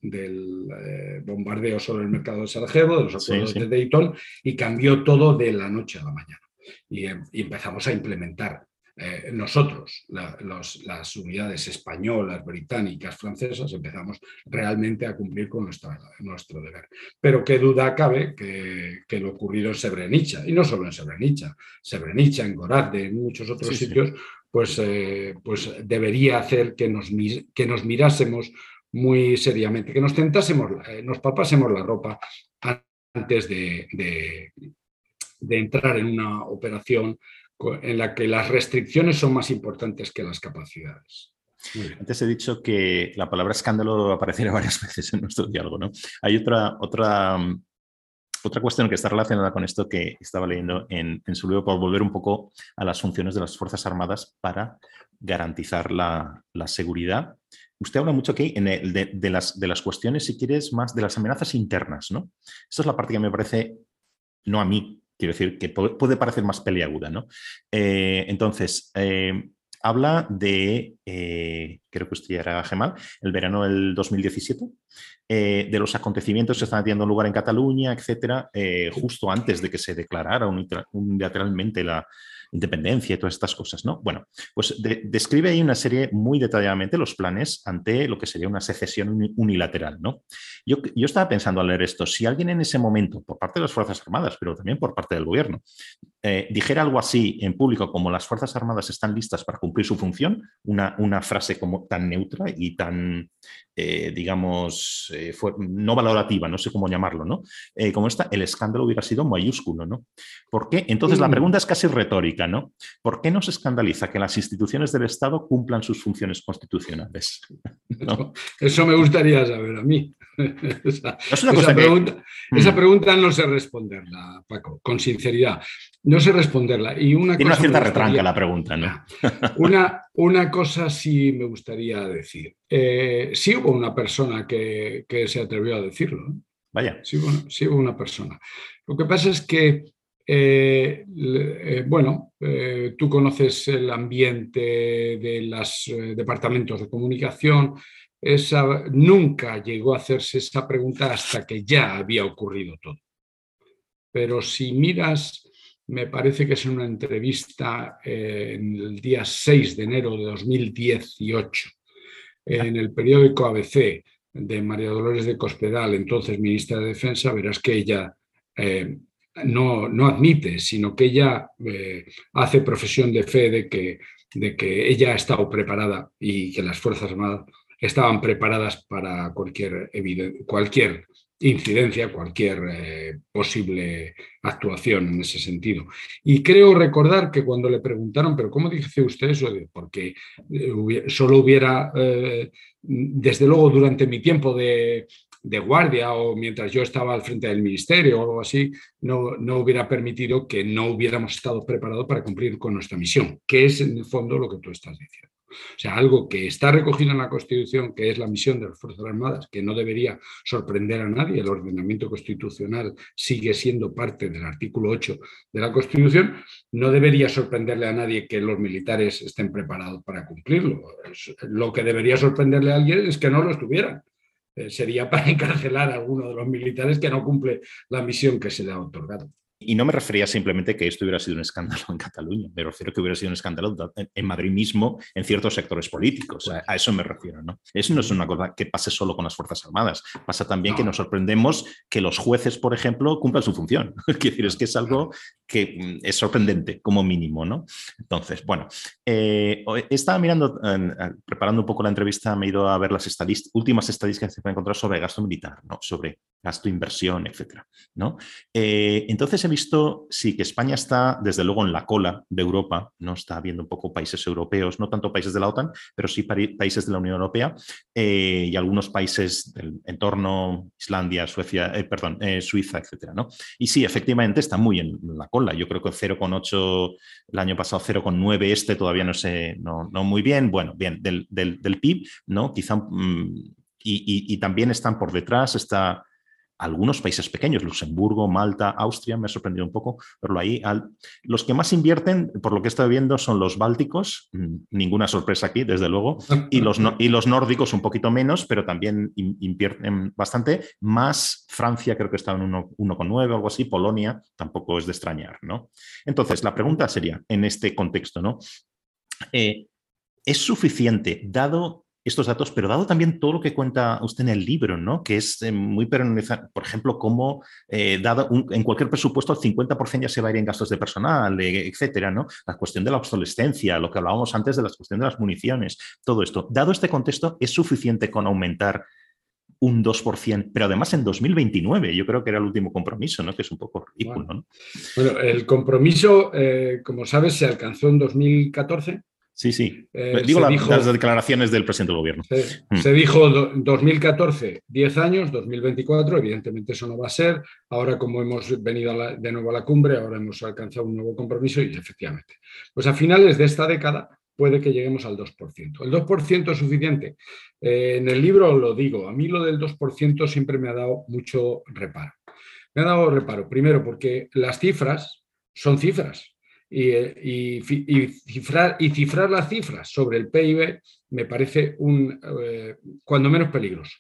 eh, bombardeo sobre el mercado de Sarajevo, de los acuerdos de Dayton, y cambió todo de la noche a la mañana. Y, em, empezamos a implementar eh, nosotros, las unidades españolas, británicas, francesas, empezamos realmente a cumplir con nuestro deber. Pero qué duda cabe que, lo ocurrido en Srebrenica, y no solo en Srebrenica, Srebrenica, en Gorazde, en muchos otros sitios, pues, eh, pues debería hacer que nos, que nos mirásemos muy seriamente, que nos tentásemos, eh, nos papásemos la ropa antes de, de, entrar en una operación en la que las restricciones son más importantes que las capacidades. Antes he dicho que la palabra escándalo apareciera *laughs* varias veces en nuestro diálogo. ¿no? Hay otra, otra otra cuestión que está relacionada con esto que estaba leyendo en, su libro, por volver un poco a las funciones de las Fuerzas Armadas para garantizar la, seguridad. Usted habla mucho aquí de, las, de las cuestiones, si quieres, más de las amenazas internas, ¿no? Esta es la parte que me parece, no a mí, quiero decir, que puede parecer más peleaguda, ¿no? Eh, entonces, eh, habla de, eh, creo que usted ya era Gemal, el verano del 2017, eh, de los acontecimientos que están teniendo lugar en Cataluña, etcétera, eh, justo antes de que se declarara unilateralmente la, independencia y todas estas cosas, ¿no? Bueno, pues describe ahí una serie muy detalladamente los planes ante lo que sería una secesión unilateral, ¿no? Yo, yo estaba pensando al leer esto, si alguien en ese momento, por parte de las Fuerzas Armadas, pero también por parte del gobierno, eh, dijera algo así en público como las Fuerzas Armadas están listas para cumplir su función, una, una frase como tan neutra y tan, eh, digamos, eh, no valorativa, no sé cómo llamarlo, ¿no? como esta, el escándalo hubiera sido mayúsculo, ¿no? ¿Por qué? Entonces la pregunta es casi retórica. ¿Por qué nos escandaliza que las instituciones del Estado cumplan sus funciones constitucionales? *laughs* Eso me gustaría saber a mí. Esa, pregunta, no sé responderla, Paco, con sinceridad. No sé responderla. Y una Tiene una cierta retranca la pregunta, ¿no? *laughs* una, una cosa sí me gustaría decir. Eh, sí hubo una persona que, se atrevió a decirlo. Vaya. Sí sí hubo una persona. Lo que pasa es que eh, eh, bueno, eh, tú conoces el ambiente de los departamentos de comunicación. Esa, nunca llegó a hacerse esa pregunta hasta que ya había ocurrido todo. Pero si miras, me parece que es una entrevista en el día 6 de enero de 2018 en el periódico ABC de María Dolores de Cospedal, entonces ministra de Defensa, verás que ella no, no admite, sino que ella eh, hace profesión de fe de que, de que ella ha estado preparada y que las Fuerzas Armadas estaban preparadas para cualquier, cualquier incidencia, cualquier eh, posible actuación en ese sentido. Y creo recordar que cuando le preguntaron, pero ¿cómo dice usted eso? Porque eh, solo hubiera, desde luego durante mi tiempo de, de guardia o mientras yo estaba al frente del ministerio o algo así, no, no hubiera permitido que no hubiéramos estado preparados para cumplir con nuestra misión, que es en el fondo lo que tú estás diciendo. O sea, algo que está recogido en la Constitución, que es la misión de las Fuerzas Armadas, que no debería sorprender a nadie, el ordenamiento constitucional sigue siendo parte del artículo 8 de la Constitución, no debería sorprenderle a nadie que los militares estén preparados para cumplirlo. Lo que debería sorprenderle a alguien es que no lo estuvieran. Sería para *laughs* encarcelar a alguno de los militares que no cumple la misión que se le ha otorgado. Y, no me refería simplemente que esto hubiera sido un escándalo en Cataluña, me refiero que hubiera sido un escándalo en Madrid mismo en ciertos sectores políticos. A, eso me refiero. ¿no? Eso no es una cosa que pase solo con las Fuerzas Armadas. Pasa también que nos sorprendemos que los jueces, por ejemplo, cumplan su función. *laughs* Quiero decir, es que es algo que mm, es sorprendente como mínimo. ¿no? Entonces, bueno, eh, estaba mirando, preparando un poco la entrevista, me he ido a ver las últimas estadísticas que se pueden encontrar sobre gasto militar, ¿no? sobre gasto, inversión, etc. ¿no? Eh, entonces visto, sí, que España está desde luego en la cola de Europa, no está viendo un poco países europeos, no tanto países de la OTAN, pero sí países de la Unión Europea eh, y algunos países del entorno, Islandia, Suecia, eh, perdón, Suiza, etc. ¿no? Y sí, efectivamente está muy en la cola. Yo creo que 0,8 el año pasado, 0,9 este todavía no sé, no, muy bien. Bueno, bien, del, PIB, ¿no? Quizá mm, y, también están por detrás, está algunos países pequeños, Luxemburgo, Malta, Austria, me ha sorprendido un poco pero ahí. los que más invierten, por lo que estado viendo, son los bálticos, mm, ninguna sorpresa aquí, desde luego, y los, y los nórdicos un poquito menos, pero también invierten bastante, más Francia creo que está en 1,9 o algo así, Polonia tampoco es de extrañar, ¿no? Entonces, la pregunta sería, en este contexto, ¿no? Eh, ¿Es suficiente, dado estos datos, pero dado también todo lo que cuenta usted en el libro, ¿no? que es eh, muy personalizado, por ejemplo, cómo eh, dado en cualquier presupuesto el 50% ya se va a ir en gastos de personal, eh, etcétera, ¿no? La cuestión de la obsolescencia, lo que hablábamos antes de la cuestión de las municiones, todo esto. Dado este contexto, ¿es suficiente con aumentar un 2%, pero además en 2029, yo creo que era el último compromiso, ¿no? que es un poco ridículo. Bueno, bueno el compromiso, como sabes, se alcanzó en 2014 Sí, sí. Eh, digo las declaraciones del presidente del gobierno. Se, mm. dijo 2014, 10 años, 2024, evidentemente eso no va a ser. Ahora, como hemos venido de nuevo a la cumbre, ahora hemos alcanzado un nuevo compromiso y efectivamente. Pues a finales de esta década puede que lleguemos al 2%. ¿El 2% es suficiente? Eh, en el libro lo digo, a mí lo del 2% siempre me ha dado mucho reparo. Me ha dado reparo, primero porque las cifras son cifras y, cifrar, y cifrar las cifras sobre el PIB me parece un, eh, cuando menos peligroso.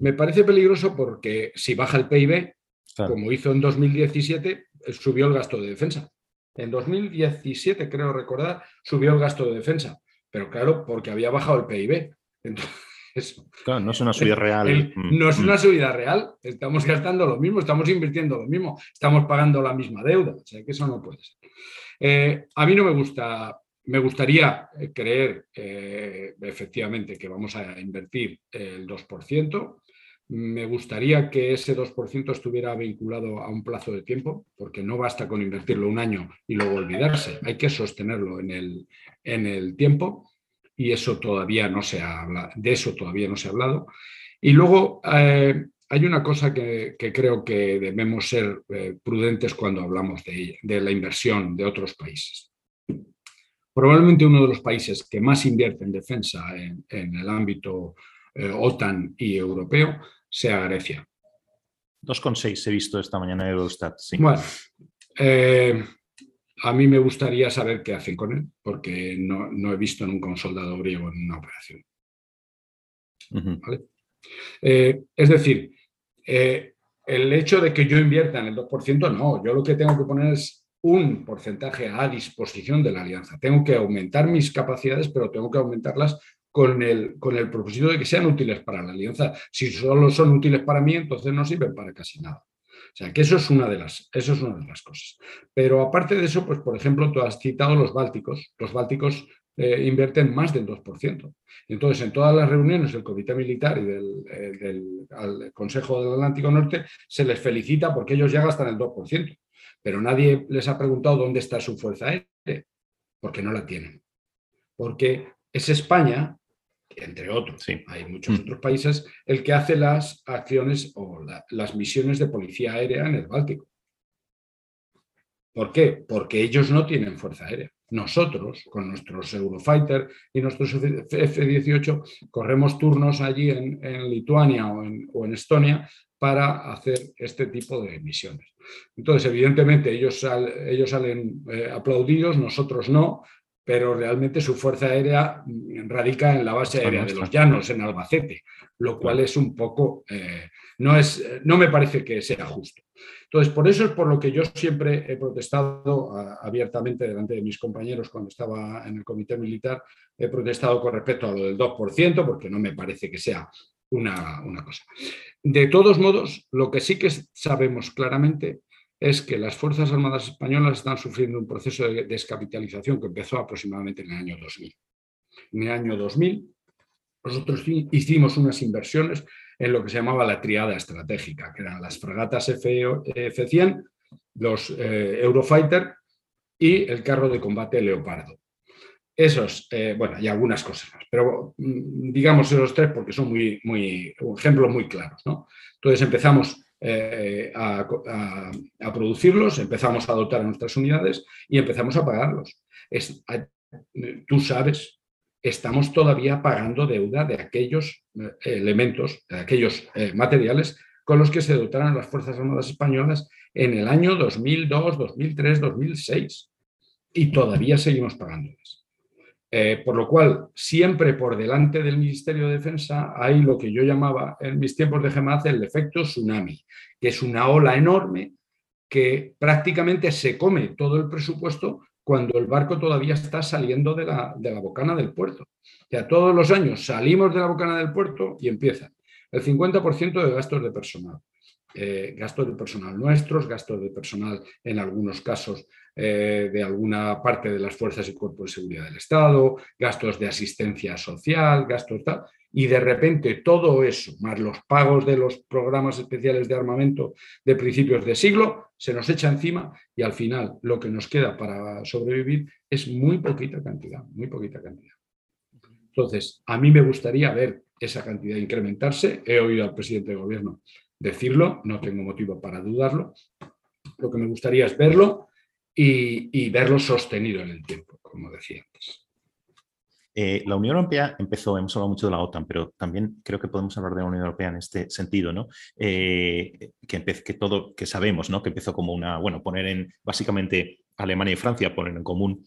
Me parece peligroso porque si baja el PIB, como hizo en 2017, subió el gasto de defensa. En 2017, creo recordar, subió el gasto de defensa, pero claro, porque había bajado el PIB. Entonces, claro, no es una subida real. Mm, no es una mm. subida real. Estamos gastando lo mismo, estamos invirtiendo lo mismo, estamos pagando la misma deuda. O sea que eso no puede ser. Eh, a mí no me gusta, me gustaría eh, creer eh, efectivamente que vamos a invertir el 2%. Me gustaría que ese 2% estuviera vinculado a un plazo de tiempo, porque no basta con invertirlo un año y luego olvidarse, hay que sostenerlo en el, en el tiempo y eso todavía no se ha hablado, de eso todavía no se ha hablado. Y luego hay una cosa que, creo que debemos ser eh, prudentes cuando hablamos de, de la inversión de otros países. Probablemente uno de los países que más invierte en defensa en, el ámbito eh, OTAN y europeo sea Grecia. 2,6 he visto esta mañana de Eurostat. Bueno, eh, a mí me gustaría saber qué hacen con él, porque no, he visto nunca un soldado griego en una operación. Es decir, eh, el hecho de que yo invierta en el 2%, no, yo lo que tengo que poner es un porcentaje a disposición de la alianza. Tengo que aumentar mis capacidades, pero tengo que aumentarlas con el, con el propósito de que sean útiles para la alianza. Si solo son útiles para mí, entonces no sirven para casi nada. O sea, que eso es una de las, eso es una de las cosas. Pero aparte de eso, pues por ejemplo, tú has citado los bálticos. Los bálticos eh, invierten más del 2%. Entonces, en todas las reuniones del Comité Militar y del, eh, Consejo del Atlántico Norte se les felicita porque ellos ya gastan el 2%, pero nadie les ha preguntado dónde está su fuerza aérea, porque no la tienen. Porque es España, entre otros, hay muchos mm. otros países, el que hace las acciones o las misiones de policía aérea en el Báltico. ¿Por qué? Porque ellos no tienen fuerza aérea. Nosotros, con nuestros Eurofighter y nuestros F-18, corremos turnos allí en, Lituania o en, Estonia para hacer este tipo de misiones. Entonces, evidentemente, ellos, ellos salen eh, aplaudidos, nosotros no, pero realmente su fuerza aérea radica en la base aérea de los llanos, en Albacete, lo cual es un poco, eh, no, es, no me parece que sea justo. Entonces, por eso es por lo que yo siempre he protestado abiertamente delante de mis compañeros cuando estaba en el comité militar, he protestado con respecto a lo del 2%, porque no me parece que sea una, una cosa. De todos modos, lo que sí que sabemos claramente es que las Fuerzas Armadas Españolas están sufriendo un proceso de descapitalización que empezó aproximadamente en el año 2000. En el año 2000 nosotros hicimos unas inversiones en lo que se llamaba la triada estratégica, que eran las fragatas F-100, los eh, Eurofighter y el carro de combate Leopardo. Esos, eh, bueno, y algunas cosas más, pero mm, digamos esos tres porque son muy, muy, ejemplos muy claros. ¿no? Entonces empezamos eh, a, producirlos, empezamos a dotar a nuestras unidades y empezamos a pagarlos. tú sabes, estamos todavía pagando deuda de aquellos eh, elementos, de aquellos materiales con los que se dotaron las Fuerzas Armadas Españolas en el año 2002, 2003, 2006 y todavía seguimos pagándoles. Eh, por lo cual, siempre por delante del Ministerio de Defensa hay lo que yo llamaba en mis tiempos de GEMAZ el efecto tsunami, que es una ola enorme que prácticamente se come todo el presupuesto cuando el barco todavía está saliendo de la, de la bocana del puerto. Ya todos los años salimos de la bocana del puerto y empieza el 50% de gastos de personal. Eh, gastos de personal nuestros, gastos de personal en algunos casos eh, de alguna parte de las fuerzas y cuerpos de seguridad del Estado, gastos de asistencia social, gastos tal, y de repente todo eso, más los pagos de los programas especiales de armamento de principios de siglo, se nos echa encima y al final lo que nos queda para sobrevivir es muy poquita cantidad, muy poquita cantidad. Entonces, a mí me gustaría ver esa cantidad incrementarse. He oído al presidente de gobierno decirlo, no tengo motivo para dudarlo. Lo que me gustaría es verlo y, verlo sostenido en el tiempo, como decía antes. Eh, la Unión Europea empezó, hemos hablado mucho de la OTAN, pero también creo que podemos hablar de la Unión Europea en este sentido, ¿no? Eh, que, que todo, que sabemos, ¿no? Que empezó como una, bueno, poner en, básicamente Alemania y Francia poner en común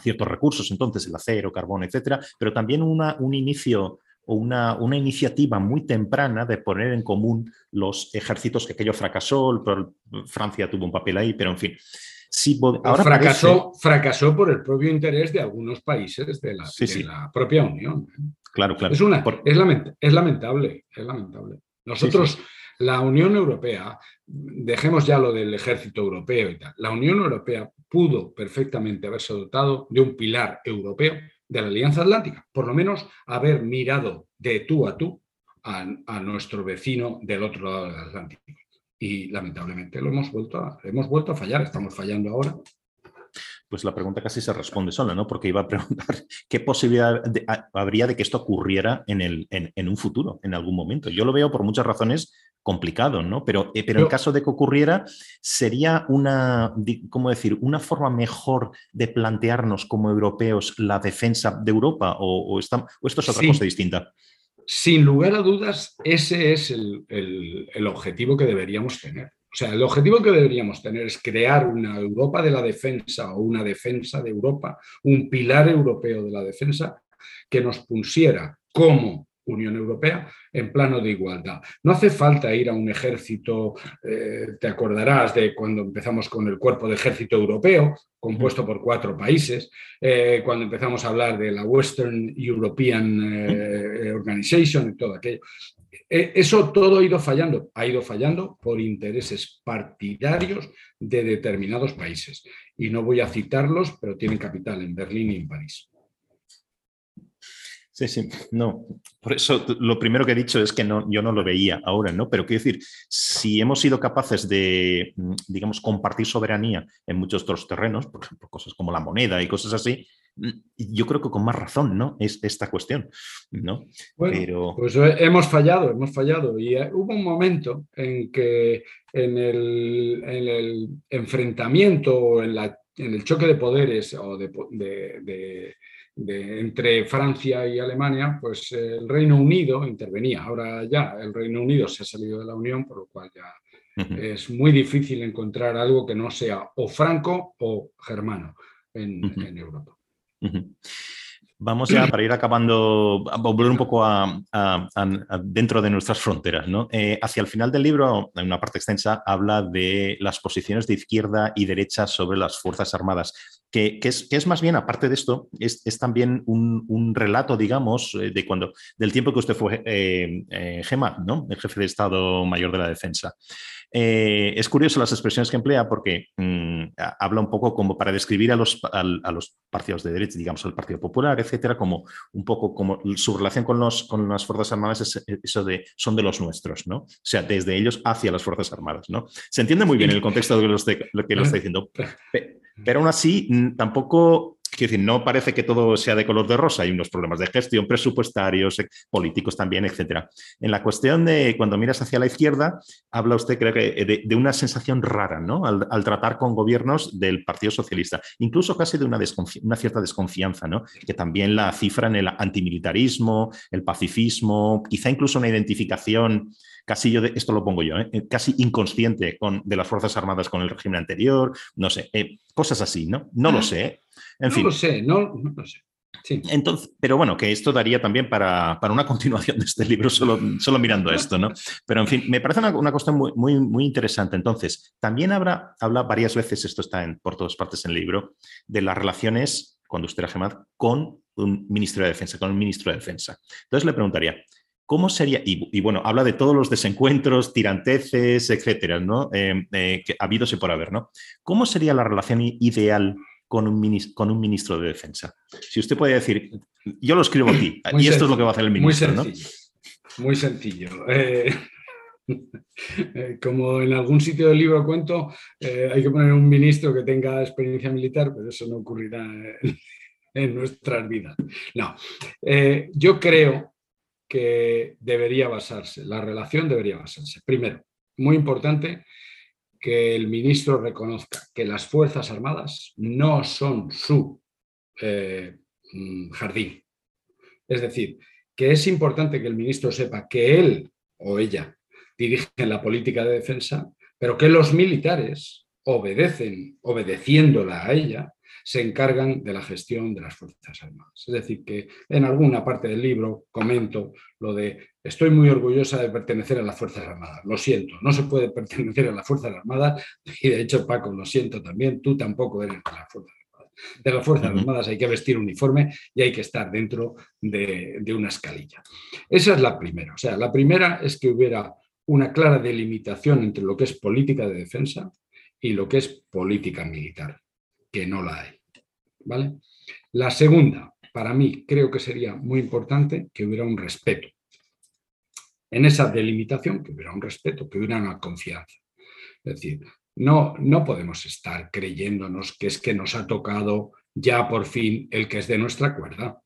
ciertos recursos, entonces el acero, carbón, etcétera, pero también una, un inicio o una, una, iniciativa muy temprana de poner en común los ejércitos que aquello fracasó, Francia tuvo un papel ahí, pero en fin, ahora fracasó, fracasó por el propio interés de algunos países de la, propia Unión. ¿eh? Claro, claro. Es, una, es, lamentable, es lamentable. Nosotros, la Unión Europea, dejemos ya lo del ejército europeo y tal, la Unión Europea pudo perfectamente haberse dotado de un pilar europeo de la Alianza Atlántica, por lo menos haber mirado de tú a tú a, a nuestro vecino del otro lado del Atlántico y lamentablemente lo hemos vuelto a, hemos vuelto a fallar, estamos fallando ahora. Pues la pregunta casi se responde sola, ¿no? Porque iba a preguntar *laughs* qué posibilidad habría de que esto ocurriera en, el, en, un futuro, en algún momento. Yo lo veo por muchas razones complicado, ¿no? Pero, eh, pero en caso de que ocurriera, sería una, ¿cómo decir?, una forma mejor de plantearnos como europeos la defensa de Europa o, o, esto es otra cosa distinta. Sin lugar a dudas, ese es el, objetivo que deberíamos tener. O sea, el objetivo que deberíamos tener es crear una Europa de la defensa o una defensa de Europa, un pilar europeo de la defensa que nos pusiera como Unión Europea en plano de igualdad. No hace falta ir a un ejército, eh, te acordarás de cuando empezamos con el cuerpo de ejército europeo, compuesto por cuatro países, eh, cuando empezamos a hablar de la Western European eh, Organization y todo aquello. Eso todo ha ido fallando, ha ido fallando por intereses partidarios de determinados países. Y no voy a citarlos, pero tienen capital en Berlín y en París. Sí, sí, no. Por eso lo primero que he dicho es que no, yo no lo veía ahora, ¿no? Pero quiero decir, si hemos sido capaces de, mm, digamos, compartir soberanía en muchos otros terrenos, por ejemplo, cosas como la moneda y cosas así, mm, yo creo que con más razón, ¿no? Es esta cuestión, ¿no? Pero... Pues eh, hemos fallado, hemos fallado. Y eh, hubo un momento en que en el, en el enfrentamiento, en, la, en el choque de poderes o de entre Francia y Alemania, pues el Reino Unido intervenía. Ahora ya el Reino Unido se ha salido de la Unión, por lo cual ya es muy difícil encontrar algo que no sea o franco o germano en, Europa. Vamos ya para ir acabando, a volver un poco a, dentro de nuestras fronteras. ¿no? Eh, hacia el final del libro, en una parte extensa, habla de las posiciones de izquierda y derecha sobre las Fuerzas Armadas, que, es, que es, más bien, aparte de esto, es, también un, relato, digamos, eh, de cuando, del tiempo que usted fue eh, eh ¿no? el jefe de Estado Mayor de la Defensa. Eh, es curioso las expresiones que emplea porque mm, habla un poco como para describir a los, a, los, partidos de derecha, digamos, al Partido Popular, etcétera, como un poco como su relación con, los, con las Fuerzas Armadas es eso de son de los nuestros, ¿no? O sea, desde ellos hacia las Fuerzas Armadas, ¿no? Se entiende muy bien el contexto de lo que lo, que lo está *laughs* diciendo, pero aún así tampoco Quiero decir, no parece que todo sea de color de rosa, hay unos problemas de gestión presupuestarios, eh, políticos también, etcétera. En la cuestión de cuando miras hacia la izquierda, habla usted, creo que, de, una sensación rara, ¿no? Al, tratar con gobiernos del Partido Socialista, incluso casi de una, una, cierta desconfianza, ¿no? Que también la cifra en el antimilitarismo, el pacifismo, quizá incluso una identificación casi yo, de, esto lo pongo yo, ¿eh? Eh, casi inconsciente con, de las Fuerzas Armadas con el régimen anterior, no sé, cosas así, ¿no? No lo sé, no lo sé, no, lo sé. Entonces, pero bueno, que esto daría también para, una *laughs* continuación de este libro, solo, solo mirando esto, ¿no? Pero en fin, me parece una, cuestión muy, muy, muy interesante. Entonces, también habrá, habla varias veces, esto está en, por todas partes en el libro, de las relaciones, cuando usted era Gemad, con un ministro de Defensa, con un ministro de Defensa. Entonces le preguntaría, ¿Cómo sería? Y, bueno, habla de todos los desencuentros, tiranteces, etcétera, ¿no? Eh, eh, que habidos y por haber, ¿no? ¿Cómo sería la relación ideal con un, ministro, con un ministro de defensa. Si usted puede decir, yo lo escribo aquí, *laughs* y esto es lo que va a hacer el ministro. Muy sencillo. Muy sencillo. Eh, *laughs* eh, como en algún sitio del libro cuento, eh, hay que poner un ministro que tenga experiencia militar, pero eso no ocurrirá en, nuestras vidas. No, yo creo que debería basarse, la relación debería basarse. Primero, muy importante, que el ministro reconozca que las Fuerzas Armadas no son su eh, mm, jardín. Es decir, que es importante que el ministro sepa que él o ella dirigen la política de defensa, pero que los militares obedecen, obedeciéndola a ella, se encargan de la gestión de las Fuerzas Armadas. Es decir, que en alguna parte del libro comento lo de estoy muy orgullosa de pertenecer a las Fuerzas Armadas. Lo siento, no se puede *laughs* pertenecer a las Fuerzas Armadas y de hecho, Paco, lo siento también, tú tampoco eres de las Fuerzas Armadas. De las Fuerzas Armadas hay que vestir uniforme y hay que estar dentro de, de una escalilla. Esa es la primera. O sea, la primera es que hubiera una clara delimitación entre lo que es política de defensa y lo que es política militar, que no la hay. ¿vale? La segunda, para mí, creo que sería muy importante que hubiera un respeto. En esa delimitación, que hubiera un respeto, que hubiera una confianza. Es decir, no, no podemos estar creyéndonos que es que nos ha tocado ya por fin el que es de nuestra cuerda.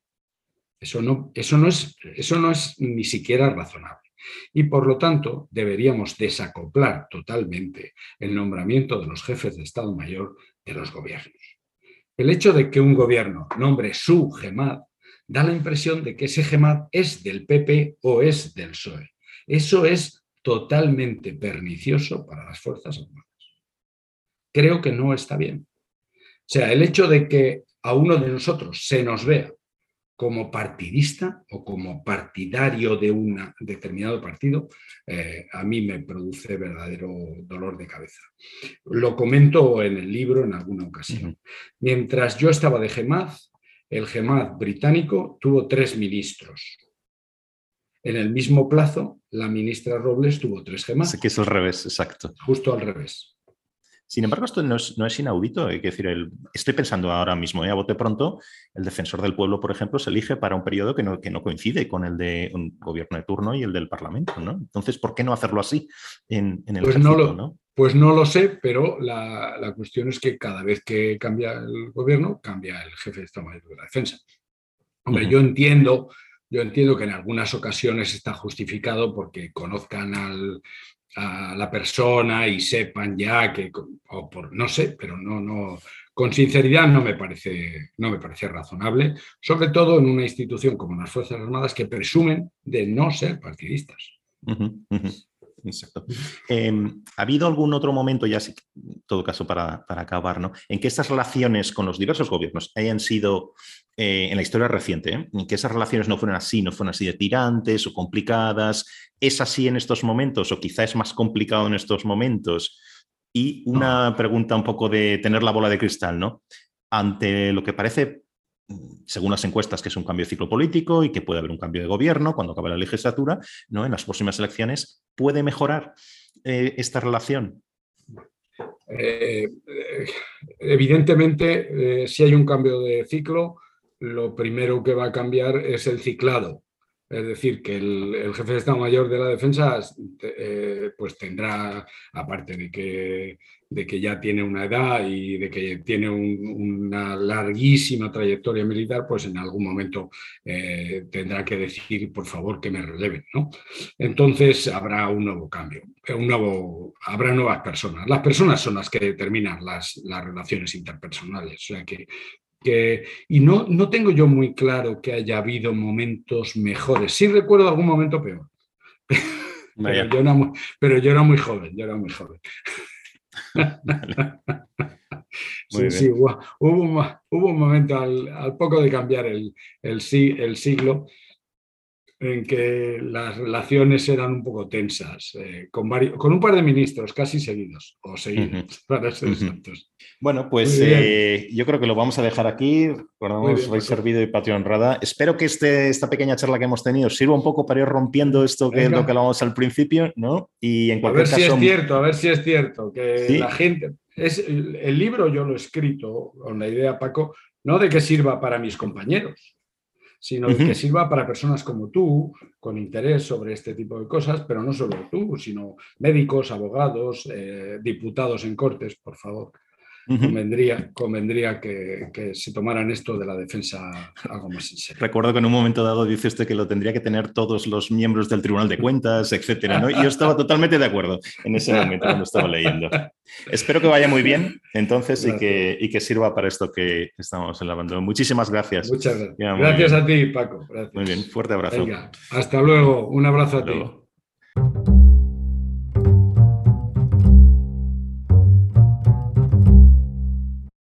Eso no, eso no, es, eso no es ni siquiera razonable. Y por lo tanto, deberíamos desacoplar totalmente el nombramiento de los jefes de Estado Mayor de los gobiernos. El hecho de que un gobierno nombre su GEMAD da la impresión de que ese GEMAD es del PP o es del PSOE. Eso es totalmente pernicioso para las Fuerzas Armadas. Creo que no está bien. O sea, el hecho de que a uno de nosotros se nos vea como partidista o como partidario de un determinado partido, eh, a mí me produce verdadero dolor de cabeza. Lo comento en el libro en alguna ocasión. Mientras yo estaba de GEMAD, el GEMAD británico tuvo tres ministros. En el mismo plazo, la ministra Robles tuvo tres GEMAD. Sé que es al revés, exacto. Justo al revés. Sin embargo, esto no es, inaudito. Hay que decir, el, estoy pensando ahora mismo, ¿eh? a bote pronto, el defensor del pueblo, por ejemplo, se elige para un periodo que no, que no coincide con el de un gobierno de turno y el del Parlamento. ¿no? Entonces, ¿por qué no hacerlo así en, el pues no lo, Pues no lo sé, pero la, cuestión es que cada vez que cambia el gobierno, cambia el jefe de Estado Mayor de la Defensa. Hombre, yo entiendo yo entiendo que en algunas ocasiones está justificado porque conozcan a la persona y sepan ya que, o por, no sé, pero no, no, con sinceridad no me, parece, no me parece razonable, sobre todo en una institución como las Fuerzas Armadas que presumen de no ser partidistas. Exacto. Em, ¿Ha habido algún otro momento, ya en todo caso para, acabar, ¿no? en que estas relaciones con los diversos gobiernos hayan sido, eh, en la historia reciente, ¿eh? en que esas relaciones no fueran así, no fueran así de tirantes o complicadas? ¿Es así en estos momentos o quizá es más complicado en estos momentos? Y una pregunta un poco de tener la bola de cristal, ¿no? Ante lo que parece según las encuestas, que es un cambio de ciclo político y que puede haber un cambio de gobierno cuando acabe la legislatura, ¿no? en las próximas elecciones, ¿puede mejorar eh, esta relación? Eh, eh, evidentemente, si hay un cambio de ciclo, lo primero que va a cambiar es el ciclado. Es decir, que el, jefe de Estado Mayor de la Defensa pues tendrá, aparte de que de que ya tiene una edad y de que tiene una larguísima trayectoria militar, pues en algún momento eh, tendrá que decir, por favor, que me releven. ¿no? Entonces habrá un nuevo cambio, un nuevo, habrá nuevas personas. Las personas son las que determinan las, las relaciones interpersonales. O sea que, que, y no, no tengo yo muy claro que haya habido momentos mejores. Sí recuerdo algún momento peor. *laughs* Pero yo, pero yo era muy joven, yo era muy joven. Sí, sí, hubo, un, momento al, poco de cambiar el, el, el siglo en que las relaciones eran un poco tensas, eh, con, con, un par de ministros casi seguidos, o seguidos, *laughs* para ser Bueno, pues eh, yo creo que lo vamos a dejar aquí. Recordamos, vais servido y patio honrada. Espero que este, esta pequeña charla que hemos tenido sirva un poco para ir rompiendo esto que es lo que hablábamos al principio, ¿no? Y en cualquier a ver si es cierto, a ver si es cierto, que la gente... Es, el libro yo lo he escrito con la idea, Paco, no de que sirva para mis compañeros, sino que sirva para personas como tú, con interés sobre este tipo de cosas, pero no solo tú, sino médicos, abogados, eh, diputados en cortes, por favor convendría, convendría que, se tomaran esto de la defensa algo más en serio. Recuerdo que en un momento dado dice usted que lo tendría que tener todos los miembros del Tribunal de Cuentas, etcétera, ¿no? Y yo estaba totalmente de acuerdo en ese momento cuando estaba leyendo. Espero que vaya muy bien, entonces, y que, y que, sirva para esto que estamos elaborando. Muchísimas gracias. Muchas gracias. gracias a ti, Paco. Muy bien, fuerte abrazo. hasta luego. Un abrazo a ti.